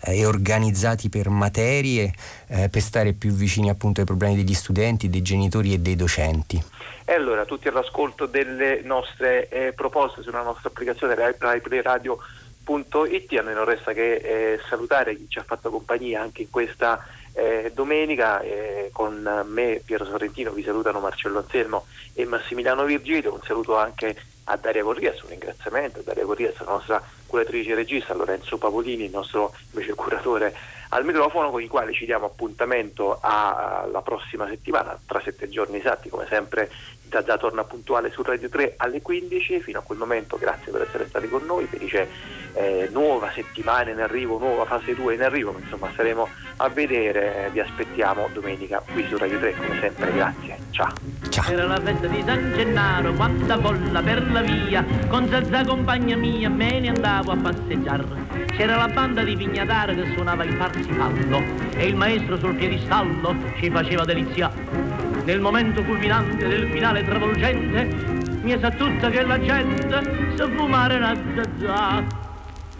eh, e organizzati per materie eh, per stare più vicini appunto ai problemi degli studenti, dei genitori e dei docenti. E allora tutti all'ascolto delle nostre eh, proposte sulla nostra applicazione Rai Play Radio It. A noi non resta che eh, salutare chi ci ha fatto compagnia anche in questa eh, domenica. Eh, con me, Piero Sorrentino, vi salutano Marcello Anselmo e Massimiliano Virgilio. Un saluto anche a Daria Corrias, un ringraziamento a Daria Corrias, la nostra curatrice regista, a Lorenzo Pavolini, il nostro invece curatore al microfono, con i quali ci diamo appuntamento alla prossima settimana, tra sette giorni esatti, come sempre Zazà torna puntuale su Radio 3 alle 15, fino a quel momento grazie per essere stati con noi, felice eh, nuova settimana in arrivo, nuova fase 2 in arrivo, insomma staremo a vedere, vi aspettiamo domenica qui su Radio 3 come sempre, grazie, ciao. ciao. Era la festa di San Gennaro, quanta bolla per la via, con Zazà compagna mia me ne andavo a passeggiare. C'era la banda di Pignataro che suonava il parsifallo e il maestro sul piedistallo ci faceva delizia. Nel momento culminante del finale travolgente, mi sa tutta che la gente sa fumare una zazza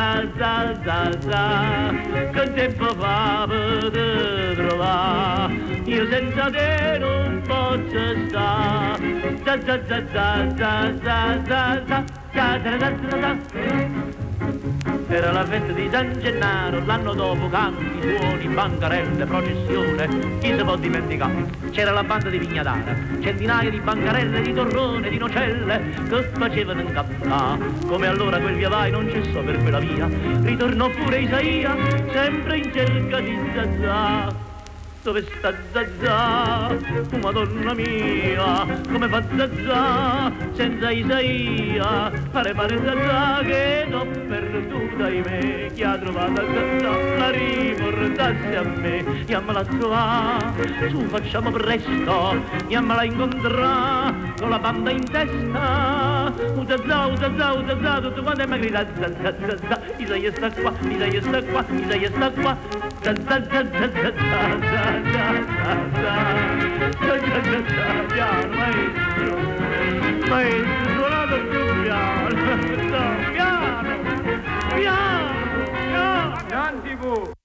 salsa, salsa, che tempo fa per trovare, io senza te non posso stare, salsa, salsa, salsa, salsa, salsa, salsa, salsa, era la festa di San Gennaro, l'anno dopo canti, suoni, bancarelle, processione, chi si può dimenticare? C'era la banda di Vignadara, centinaia di bancarelle, di torrone, di nocelle, che facevano incappare. Come allora quel via vai non cessò per quella via, ritornò pure Isaia, sempre in cerca di Zazà dove sta Zazà? Madonna mia, come fa Zazà senza Isaia? Pare pare Zazà che l'ho perduta in me, chi ha trovato Zazà la riportassi a me, chiamala a su facciamo presto, chiamala a con la banda in testa, oh Zazà, oh Zazà, oh Zazà, tutto quanto è ma grida Zazà, Zazà, Isaia sta qua, Isaia sta qua, Isaia sta qua, maestro, maestro, suonato più piano, piano, piano, piano, piano.